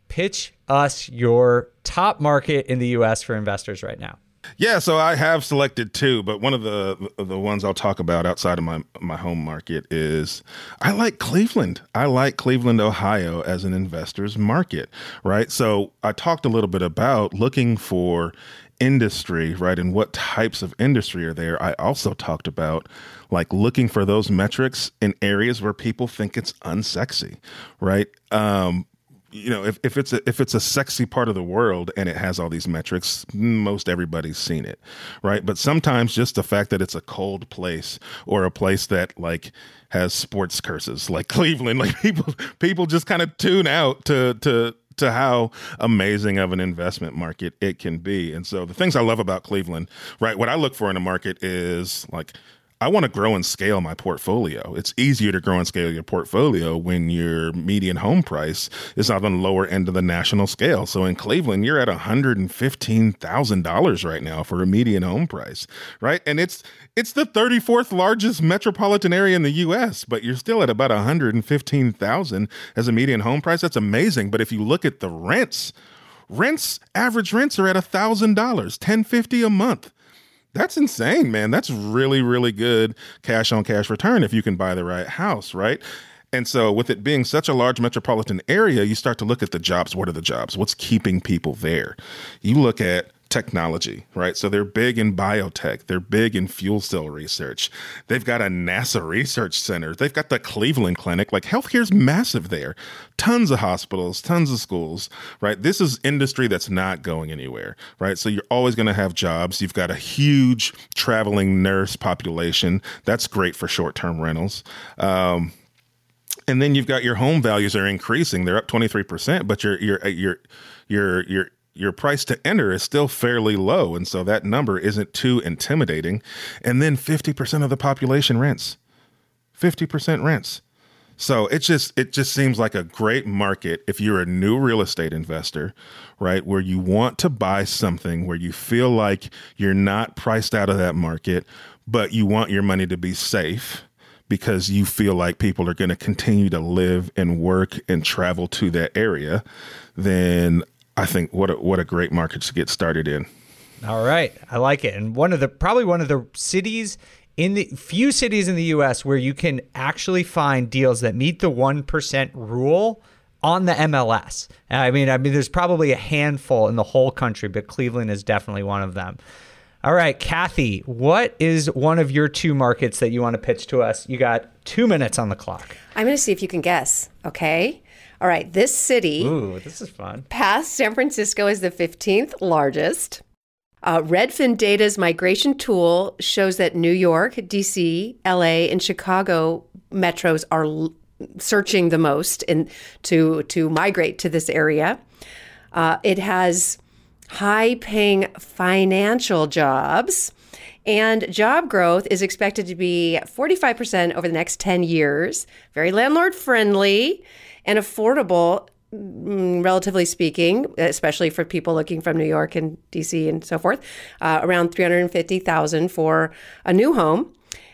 S2: Pitch us your top market in the US for investors right now.
S1: Yeah, so I have selected two, but one of the the ones I'll talk about outside of my my home market is I like Cleveland. I like Cleveland, Ohio as an investor's market, right? So I talked a little bit about looking for industry, right? And what types of industry are there? I also talked about like looking for those metrics in areas where people think it's unsexy, right? Um, you know, if, if it's a if it's a sexy part of the world and it has all these metrics, most everybody's seen it, right? But sometimes just the fact that it's a cold place or a place that like has sports curses, like Cleveland, like people people just kind of tune out to to to how amazing of an investment market it can be. And so the things I love about Cleveland, right? What I look for in a market is like I want to grow and scale my portfolio. It's easier to grow and scale your portfolio when your median home price is on the lower end of the national scale. So in Cleveland, you're at $115,000 right now for a median home price, right? And it's it's the 34th largest metropolitan area in the US, but you're still at about 115,000 as a median home price. That's amazing, but if you look at the rents, rents average rents are at $1,000, 1050 a month that's insane, man. That's really, really good cash on cash return if you can buy the right house, right? And so, with it being such a large metropolitan area, you start to look at the jobs. What are the jobs? What's keeping people there? You look at technology, right? So they're big in biotech, they're big in fuel cell research. They've got a NASA research center, they've got the Cleveland Clinic. Like healthcare's massive there. Tons of hospitals, tons of schools, right? This is industry that's not going anywhere, right? So you're always going to have jobs. You've got a huge traveling nurse population. That's great for short term rentals. Um, and then you've got your home values are increasing. They're up 23%, but your your your your your your price to enter is still fairly low, and so that number isn't too intimidating. And then 50% of the population rents. 50% rents. So it just it just seems like a great market if you're a new real estate investor, right? Where you want to buy something where you feel like you're not priced out of that market, but you want your money to be safe because you feel like people are going to continue to live and work and travel to that area, then I think what a, what a great market to get started in.
S2: All right, I like it. And one of the probably one of the cities in the few cities in the US where you can actually find deals that meet the 1% rule on the MLS. I mean, I mean there's probably a handful in the whole country, but Cleveland is definitely one of them. All right, Kathy, what is one of your two markets that you want to pitch to us? You got 2 minutes on the clock.
S4: I'm going to see if you can guess, okay? All right, this city
S2: Ooh, this is fun.
S4: past San Francisco is the 15th largest. Uh, Redfin Data's migration tool shows that New York, DC, LA, and Chicago metros are l- searching the most in, to, to migrate to this area. Uh, it has high paying financial jobs. And job growth is expected to be 45% over the next 10 years. Very landlord friendly and affordable, mm, relatively speaking, especially for people looking from New York and DC and so forth. Uh, around 350,000 for a new home.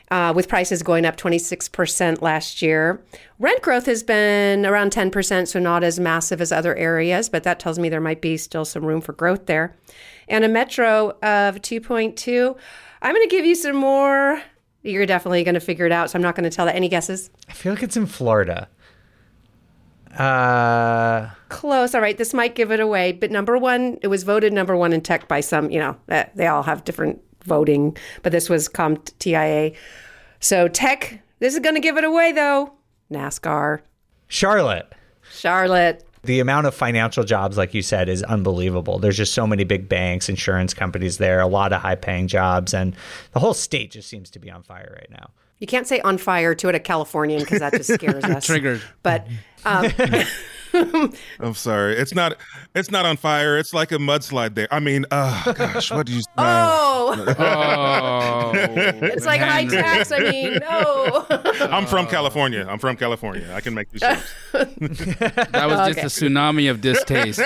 S4: Uh, with prices going up 26% last year. Rent growth has been around 10%, so not as massive as other areas, but that tells me there might be still some room for growth there. And a metro of 2.2. I'm going to give you some more. You're definitely going to figure it out, so I'm not going to tell that. Any guesses?
S2: I feel like it's in Florida. Uh
S4: Close. All right, this might give it away, but number one, it was voted number one in tech by some, you know, uh, they all have different voting, but this was CompTIA. So tech, this is going to give it away though. NASCAR,
S2: Charlotte.
S4: Charlotte.
S2: The amount of financial jobs, like you said, is unbelievable. There's just so many big banks, insurance companies there, a lot of high paying jobs, and the whole state just seems to be on fire right now.
S4: You can't say on fire to it a Californian because that just scares us.
S5: Triggered.
S4: But um,
S1: I'm sorry. It's not it's not on fire. It's like a mudslide there. I mean, oh gosh, what do you
S4: oh,
S5: Oh,
S4: it's like high tax. I mean, no.
S1: I'm from California. I'm from California. I can make these jokes.
S5: That was
S4: Okay.
S5: just a tsunami of distaste.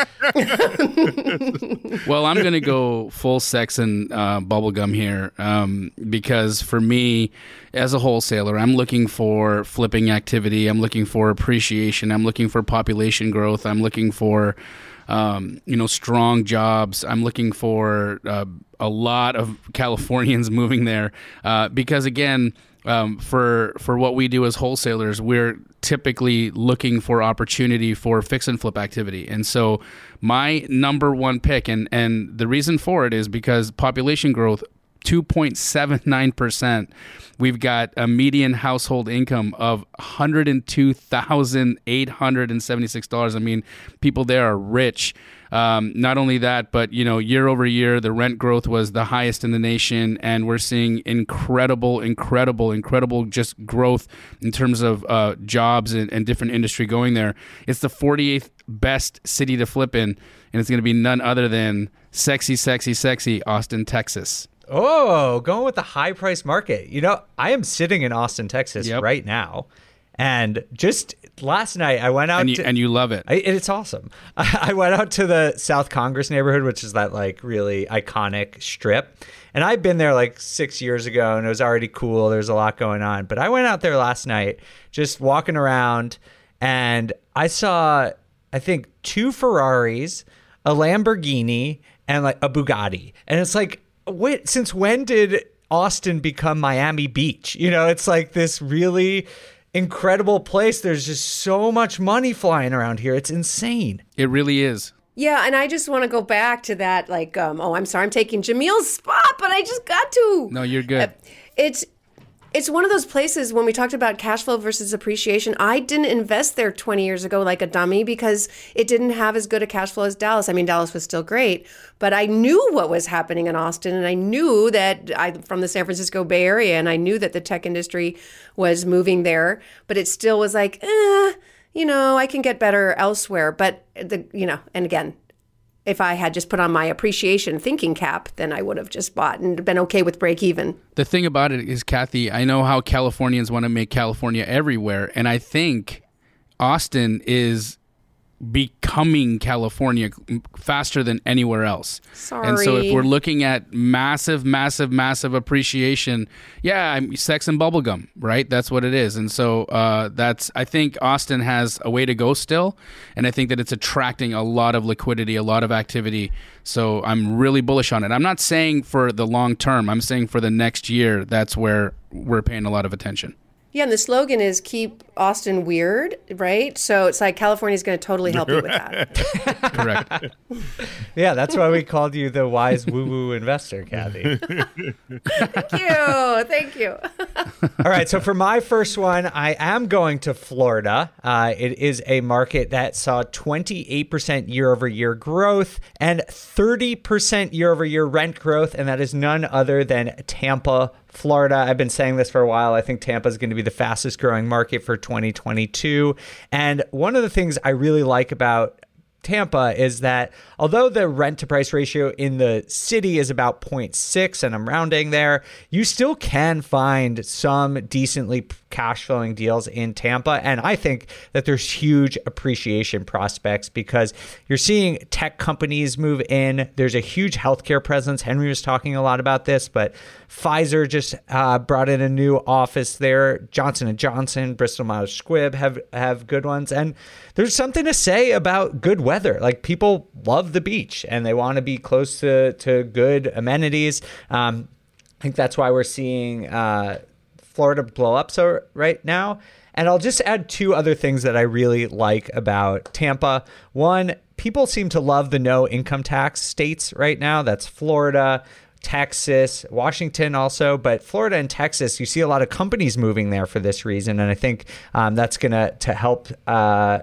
S5: well, I'm going to go full sex and uh, bubblegum here um, because for me, as a wholesaler, I'm looking for flipping activity. I'm looking for appreciation. I'm looking for population growth. I'm looking for um, you know strong jobs. I'm looking for uh, a lot of Californians moving there uh, because again um, for for what we do as wholesalers, we're typically looking for opportunity for fix and flip activity. And so my number one pick and and the reason for it is because population growth 2.79%. We've got a median household income of $102,876. I mean, people there are rich. Um, not only that, but you know, year over year, the rent growth was the highest in the nation, and we're seeing incredible, incredible, incredible just growth in terms of uh, jobs and, and different industry going there. It's the 48th best city to flip in, and it's going to be none other than sexy, sexy, sexy Austin, Texas.
S2: Oh, going with the high price market. You know, I am sitting in Austin, Texas
S5: Yep.
S2: right now. And just last night, I went out
S5: And you,
S2: to,
S5: and you love it.
S2: I, it's awesome. I went out to the South Congress neighborhood, which is that like really iconic strip. And I've been there like six years ago and it was already cool. There's a lot going on. But I went out there last night just walking around and I saw, I think, two Ferraris, a Lamborghini, and like a Bugatti. And it's like, wait, since when did Austin become Miami Beach? You know, it's like this really incredible place. There's just so much money flying around here. It's insane.
S5: It really is.
S4: Yeah, and I just want to go back to that. Like, um, oh, I'm sorry, I'm taking Jamil's spot, but I just got to.
S5: No, you're good.
S4: It's it's one of those places when we talked about cash flow versus appreciation. I didn't invest there 20 years ago like a dummy because it didn't have as good a cash flow as Dallas. I mean, Dallas was still great, but I knew what was happening in Austin and I knew that I from the San Francisco Bay Area and I knew that the tech industry was moving there, but it still was like, eh, you know, I can get better elsewhere. But the you know, and again, if I had just put on my appreciation thinking cap, then I would have just bought and been okay with break even.
S5: The thing about it is, Kathy, I know how Californians want to make California everywhere, and I think Austin is becoming California faster than anywhere else.
S4: Sorry.
S5: And so if we're looking at massive, massive, massive appreciation, yeah, I'm sex and bubblegum, right? That's what it is. And so uh, that's I think Austin has a way to go still, and I think that it's attracting a lot of liquidity, a lot of activity. So I'm really bullish on it. I'm not saying for the long term. I'm saying for the next year. That's where we're paying a lot of attention.
S4: Yeah, and the slogan is keep Austin weird, right? So it's like California's going to totally help you with that.
S5: Correct.
S2: Yeah, that's why we called you the wise woo woo investor, Kathy.
S4: thank you. Thank you.
S2: All right, so for my first one, I am going to Florida. Uh, it is a market that saw 28% year over year growth and 30% year over year rent growth, and that is none other than Tampa, Florida. I've been saying this for a while. I think Tampa is going to be the fastest growing market for 2022. And one of the things I really like about Tampa is that although the rent to price ratio in the city is about 0.6 and I'm rounding there, you still can find some decently cash flowing deals in Tampa. And I think that there's huge appreciation prospects because you're seeing tech companies move in. There's a huge healthcare presence. Henry was talking a lot about this, but Pfizer just uh, brought in a new office there. Johnson and Johnson, Bristol Myers Squibb have have good ones, and there's something to say about good weather. Like people love the beach and they want to be close to to good amenities. Um, I think that's why we're seeing uh, Florida blow up so right now. And I'll just add two other things that I really like about Tampa. One, people seem to love the no income tax states right now. That's Florida, Texas, Washington also, but Florida and Texas, you see a lot of companies moving there for this reason, and I think um, that's gonna to help. Uh,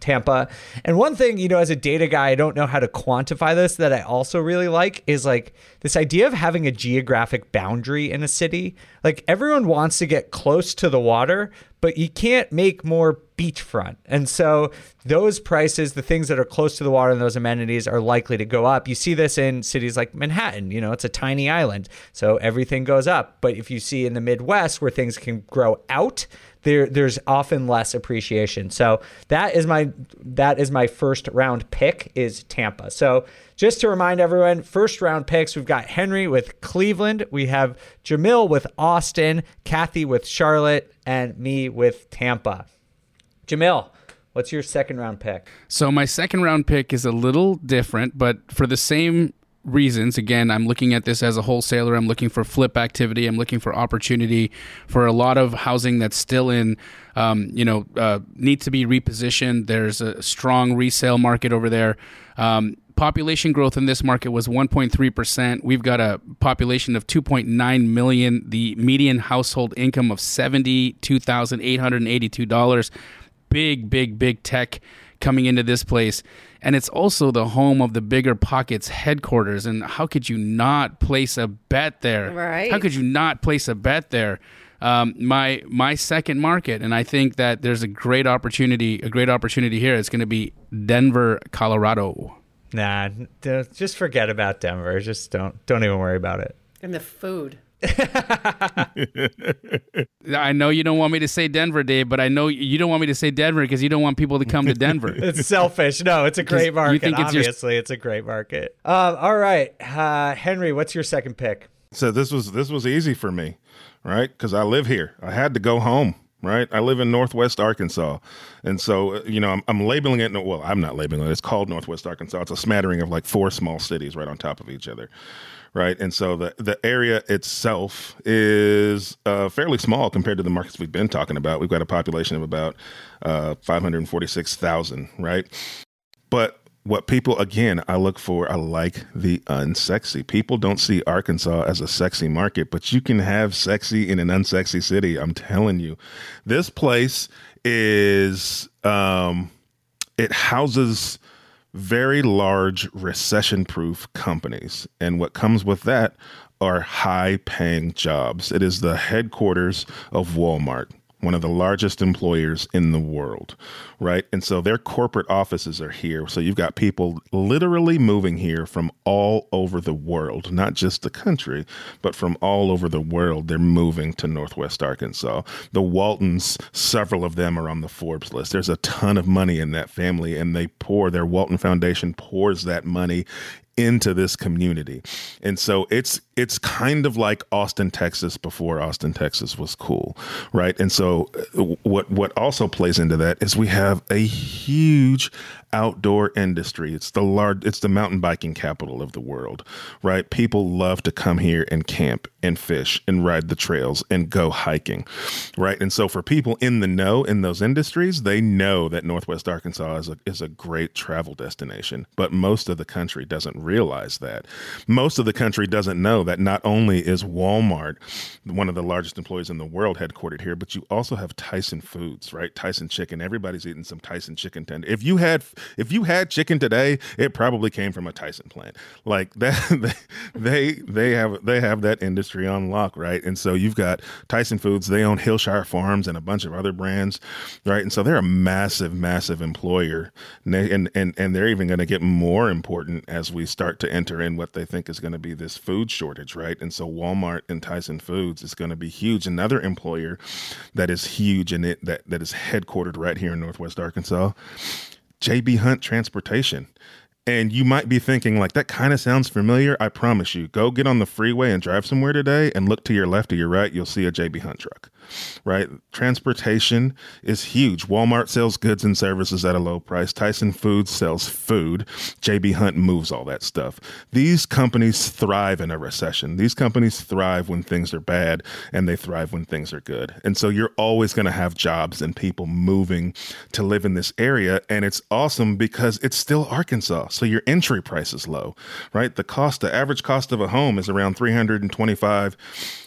S2: Tampa. And one thing, you know, as a data guy, I don't know how to quantify this that I also really like is like this idea of having a geographic boundary in a city. Like everyone wants to get close to the water, but you can't make more beachfront. And so those prices, the things that are close to the water and those amenities are likely to go up. You see this in cities like Manhattan, you know, it's a tiny island, so everything goes up. But if you see in the Midwest where things can grow out, there there's often less appreciation. So that is my that is my first round pick is Tampa. So just to remind everyone, first round picks, we've got Henry with Cleveland, we have Jamil with Austin, Kathy with Charlotte, and me with Tampa. Jamil, what's your second round pick?
S5: So my second round pick is a little different, but for the same reasons. Again, I'm looking at this as a wholesaler. I'm looking for flip activity. I'm looking for opportunity for a lot of housing that's still in, um, you know, uh, need to be repositioned. There's a strong resale market over there. Um, population growth in this market was 1.3%. We've got a population of 2.9 million. The median household income of $72,882. Big, big, big tech coming into this place. And it's also the home of the BiggerPockets headquarters. And how could you not place a bet there?
S4: Right.
S5: How could you not place a bet there? Um, my my second market, and I think that there's a great opportunity, a great opportunity here. It's going to be Denver, Colorado.
S2: Nah, d- just forget about Denver. Just don't don't even worry about it.
S4: And the food.
S5: I know you don't want me to say Denver, Dave, but I know you don't want me to say Denver because you don't want people to come to Denver.
S2: It's selfish. No, it's a great
S5: you
S2: market.
S5: think it's your-
S2: Obviously, it's a great market. Um, all right, uh, Henry, what's your second pick?
S1: So this was this was easy for me, right? Because I live here. I had to go home, right? I live in Northwest Arkansas, and so uh, you know I'm, I'm labeling it. Well, I'm not labeling it. It's called Northwest Arkansas. It's a smattering of like four small cities right on top of each other, right? And so the the area itself is uh, fairly small compared to the markets we've been talking about. We've got a population of about uh, 546,000, right? But what people again I look for I like the unsexy. People don't see Arkansas as a sexy market, but you can have sexy in an unsexy city. I'm telling you. This place is um it houses very large recession proof companies. And what comes with that are high paying jobs. It is the headquarters of Walmart one of the largest employers in the world, right? And so their corporate offices are here. So you've got people literally moving here from all over the world, not just the country, but from all over the world. They're moving to Northwest Arkansas. The Waltons, several of them are on the Forbes list. There's a ton of money in that family, and they pour, their Walton Foundation pours that money into this community. And so it's it's kind of like Austin, Texas before Austin, Texas was cool, right? And so uh, what what also plays into that is we have a huge outdoor industry. It's the large it's the mountain biking capital of the world, right? People love to come here and camp and fish and ride the trails and go hiking, right? And so for people in the know in those industries, they know that Northwest Arkansas is a is a great travel destination, but most of the country doesn't realize that. Most of the country doesn't know that not only is Walmart one of the largest employers in the world headquartered here, but you also have Tyson Foods, right? Tyson Chicken. Everybody's eating some Tyson chicken tender. If you had if you had chicken today, it probably came from a Tyson plant. Like that they they have they have that industry on lock, right? And so you've got Tyson Foods, they own Hillshire Farms and a bunch of other brands, right? And so they're a massive massive employer. And and and, and they're even going to get more important as we start to enter in what they think is going to be this food shortage, right? And so Walmart and Tyson Foods is going to be huge. Another employer that is huge and it that that is headquartered right here in Northwest Arkansas JB Hunt Transportation. And you might be thinking, like, that kind of sounds familiar. I promise you, go get on the freeway and drive somewhere today and look to your left or your right, you'll see a JB Hunt truck right? Transportation is huge. Walmart sells goods and services at a low price. Tyson Foods sells food. JB Hunt moves all that stuff. These companies thrive in a recession. These companies thrive when things are bad and they thrive when things are good. And so you're always going to have jobs and people moving to live in this area. And it's awesome because it's still Arkansas. So your entry price is low, right? The cost, the average cost of a home is around 325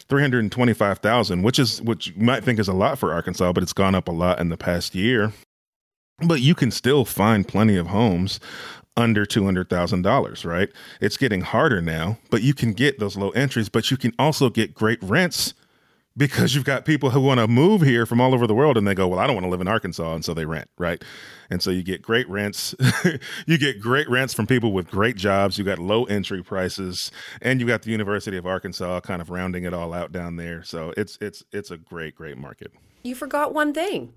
S1: 325,000, which is which you might think is a lot for Arkansas, but it's gone up a lot in the past year. But you can still find plenty of homes under $200,000, right? It's getting harder now, but you can get those low entries, but you can also get great rents because you've got people who want to move here from all over the world and they go, Well, I don't want to live in Arkansas. And so they rent, right? And so you get great rents. you get great rents from people with great jobs. You got low entry prices and you got the University of Arkansas kind of rounding it all out down there. So it's it's it's a great, great market.
S4: You forgot one thing.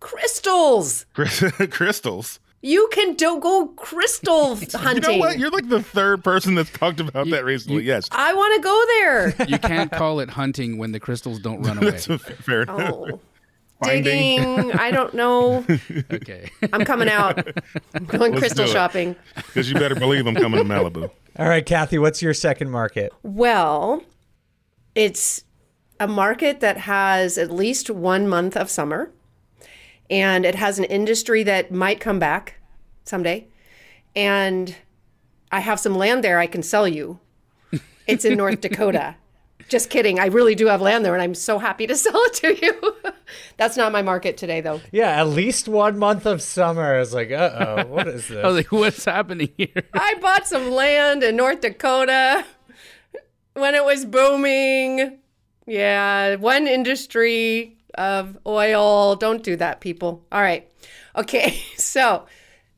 S4: Crystals.
S1: Crystals.
S4: You can do- go crystal hunting.
S1: You know what? You're like the third person that's talked about you, that recently.
S4: You,
S1: yes.
S4: I want to go there.
S5: You can't call it hunting when the crystals don't run away.
S1: fair oh. enough.
S4: Oh. Digging. I don't know.
S5: okay.
S4: I'm coming out. I'm going
S1: Let's
S4: crystal shopping.
S1: Because you better believe I'm coming to Malibu.
S2: All right, Kathy, what's your second market?
S4: Well, it's a market that has at least one month of summer and it has an industry that might come back someday. And I have some land there I can sell you. It's in North Dakota. Just kidding. I really do have land there and I'm so happy to sell it to you. That's not my market today, though.
S2: Yeah, at least one month of summer. I was like, uh oh, what is this?
S5: I was like, what's happening here?
S4: I bought some land in North Dakota when it was booming. Yeah, one industry of oil. Don't do that, people. All right. Okay. So,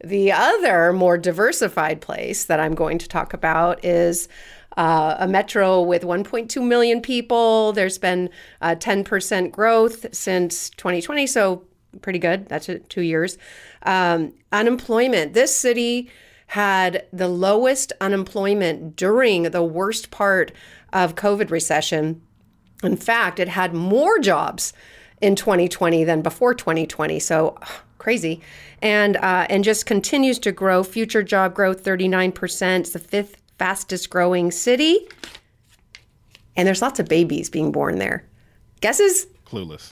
S4: the other more diversified place that I'm going to talk about is uh, a metro with 1.2 million people. There's been uh, 10% growth since 2020, so pretty good. That's two years. Um, unemployment. This city had the lowest unemployment during the worst part of COVID recession. In fact, it had more jobs in 2020 than before 2020. So crazy, and uh, and just continues to grow. Future job growth 39 percent. It's the fifth fastest growing city, and there's lots of babies being born there. Guesses?
S1: Clueless.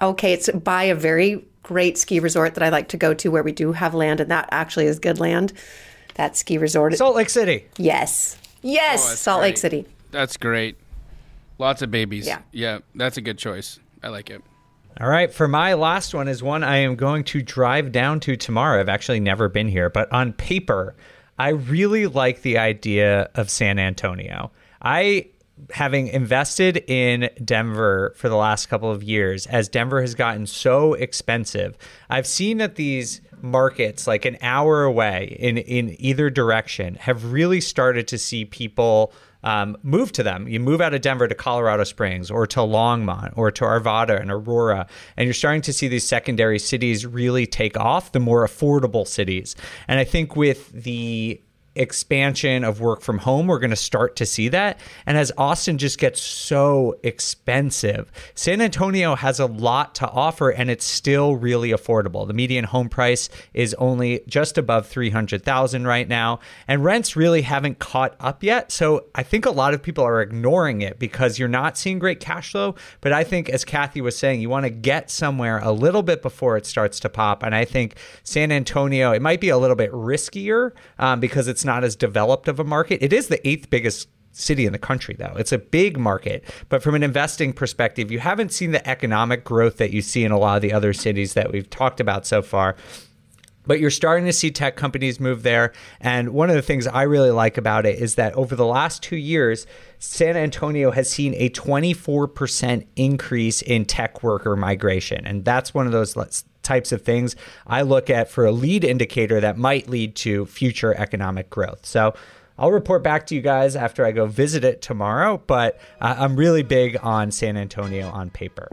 S4: Okay, it's by a very great ski resort that I like to go to where we do have land, and that actually is good land. That ski resort.
S2: Salt Lake City.
S4: yes. Yes.
S5: Oh, that's
S4: Salt Lake. City.
S5: That's great. Lots of babies.
S4: Yeah.
S5: Yeah, that's a good choice. I like it.
S2: All right, for my last one is one I am going to drive down to tomorrow. I've actually never been here, but on paper, I really like the idea of San Antonio. I having invested in Denver for the last couple of years as Denver has gotten so expensive. I've seen that these markets like an hour away in in either direction have really started to see people um, move to them. You move out of Denver to Colorado Springs or to Longmont or to Arvada and Aurora, and you're starting to see these secondary cities really take off, the more affordable cities. And I think with the expansion of work from home, we're going to start to see that. And as Austin just gets so expensive, San Antonio has a lot to offer and it's still really affordable. The median home price is only just above 300,000 right now, and rents really haven't caught up yet. So I think a lot of people are ignoring it because you're not seeing great cash flow, but I think as Kathy was saying, you want to get somewhere a little bit before it starts to pop. And I think San Antonio, it might be a little bit riskier um, because it's not as developed of a market. It is the eighth biggest city in the country though. It's a big market, but from an investing perspective, you haven't seen the economic growth that you see in a lot of the other cities that we've talked about so far. But you're starting to see tech companies move there. And one of the things I really like about it is that over the last two years, San Antonio has seen a 24% increase in tech worker migration. And that's one of those let's- types of things I look at for a lead indicator that might lead to future economic growth. So I'll report back to you guys after I go visit it tomorrow. But uh, I'm really big on San Antonio on paper.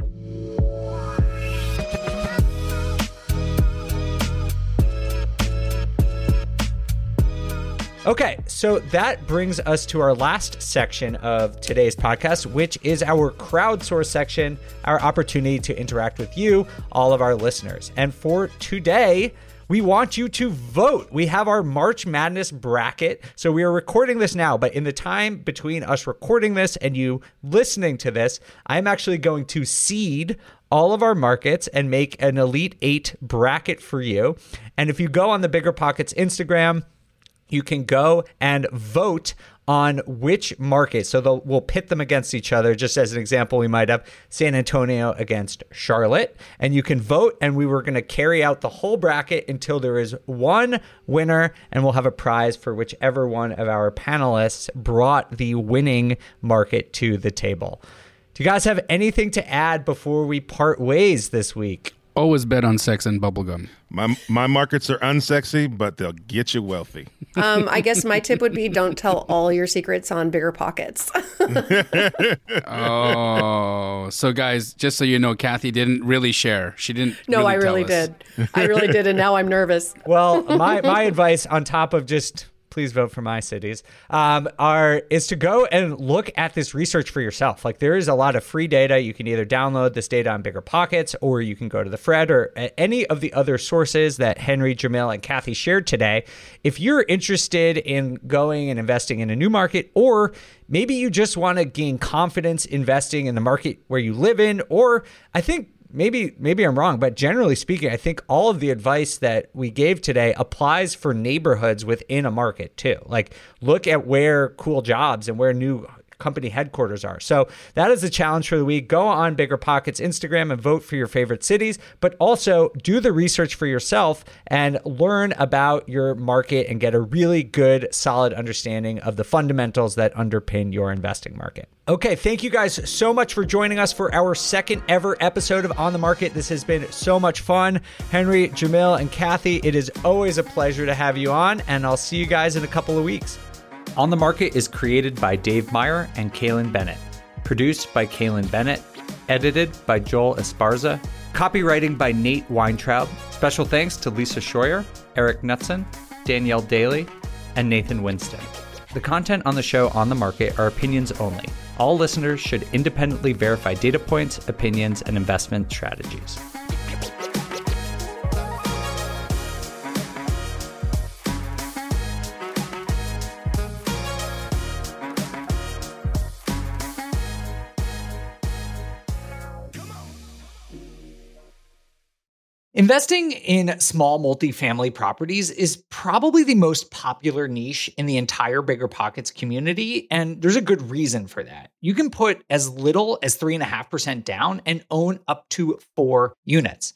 S2: Okay, so that brings us to our last section of today's podcast, which is our crowdsource section, our opportunity to interact with you, all of our listeners. And for today, we want you to vote. We have our March Madness bracket. So we are recording this now, but in the time between us recording this and you listening to this, I'm actually going to seed all of our markets and make an Elite 8 bracket for you. And if you go on the BiggerPockets Instagram, you can go and vote on which market. So we'll pit them against each other. Just as an example, we might have San Antonio against Charlotte, and you can vote. And we were going to carry out the whole bracket until there is one winner, and we'll have a prize for whichever one of our panelists brought the winning market to the table. Do you guys have anything to add before we part ways this week?
S5: Always bet on sex and bubblegum.
S1: My my markets are unsexy, but they'll get you wealthy.
S4: Um, I guess my tip would be don't tell all your secrets on BiggerPockets.
S5: Oh, so guys, just so you know, Kathy didn't really share. She didn't.
S4: no, I
S5: tell
S4: really
S5: us.
S4: did. I really did, and now I'm nervous.
S2: Well, my my advice on top of just please vote for my cities um, are is to go and look at this research for yourself. Like there is a lot of free data. You can either download this data on BiggerPockets or you can go to the FRED or any of the other sources that Henry, Jamil, and Kathy shared today. If you're interested in going and investing in a new market, or maybe you just want to gain confidence investing in the market where you live in, or I think maybe maybe I'm wrong, but generally speaking, I think all of the advice that we gave today applies for neighborhoods within a market too. Like look at where cool jobs and where new company headquarters are. So that is the challenge for the week. Go on BiggerPockets Instagram and vote for your favorite cities, but also do the research for yourself and learn about your market and get a really good solid understanding of the fundamentals that underpin your investing market. Okay, thank you guys so much for joining us for our second ever episode of On the Market. This has been so much fun. Henry, Jamil, and Kathy, it is always a pleasure to have you on, and I'll see you guys in a couple of weeks. On the Market is created by Dave Meyer and Kailyn Bennett, produced by Kailyn Bennett, edited by Joel Esparza, copywriting by Nate Weintraub. Special thanks to Lisa Schroyer, Eric Knutson, Danielle Daly, and Nathan Winston. The content on the show On the Market are opinions only. All listeners should independently verify data points, opinions, and investment strategies. Investing in small multifamily properties is probably the most popular niche in the entire BiggerPockets community, and there's a good reason for that. You can put as little as 3.5% down and own up to four units.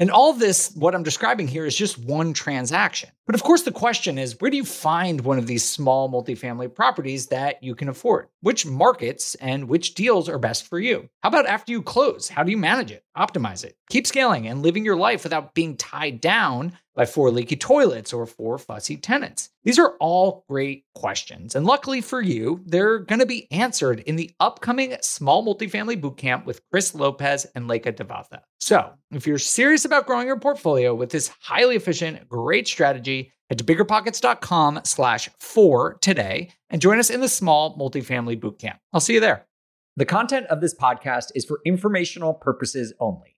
S2: And all this, what I'm describing here, is just one transaction. But of course, the question is where do you find one of these small multifamily properties that you can afford? Which markets and which deals are best for you? How about after you close? How do you manage it, optimize it, keep scaling and living your life without being tied down by four leaky toilets or four fussy tenants? These are all great questions. And luckily for you, they're going to be answered in the upcoming Small Multifamily Bootcamp with Chris Lopez and Leka Devatha. So if you're serious about growing your portfolio with this highly efficient, great strategy, head to biggerpockets.com slash four today and join us in the Small Multifamily Bootcamp. I'll see you there. The content of this podcast is for informational purposes only.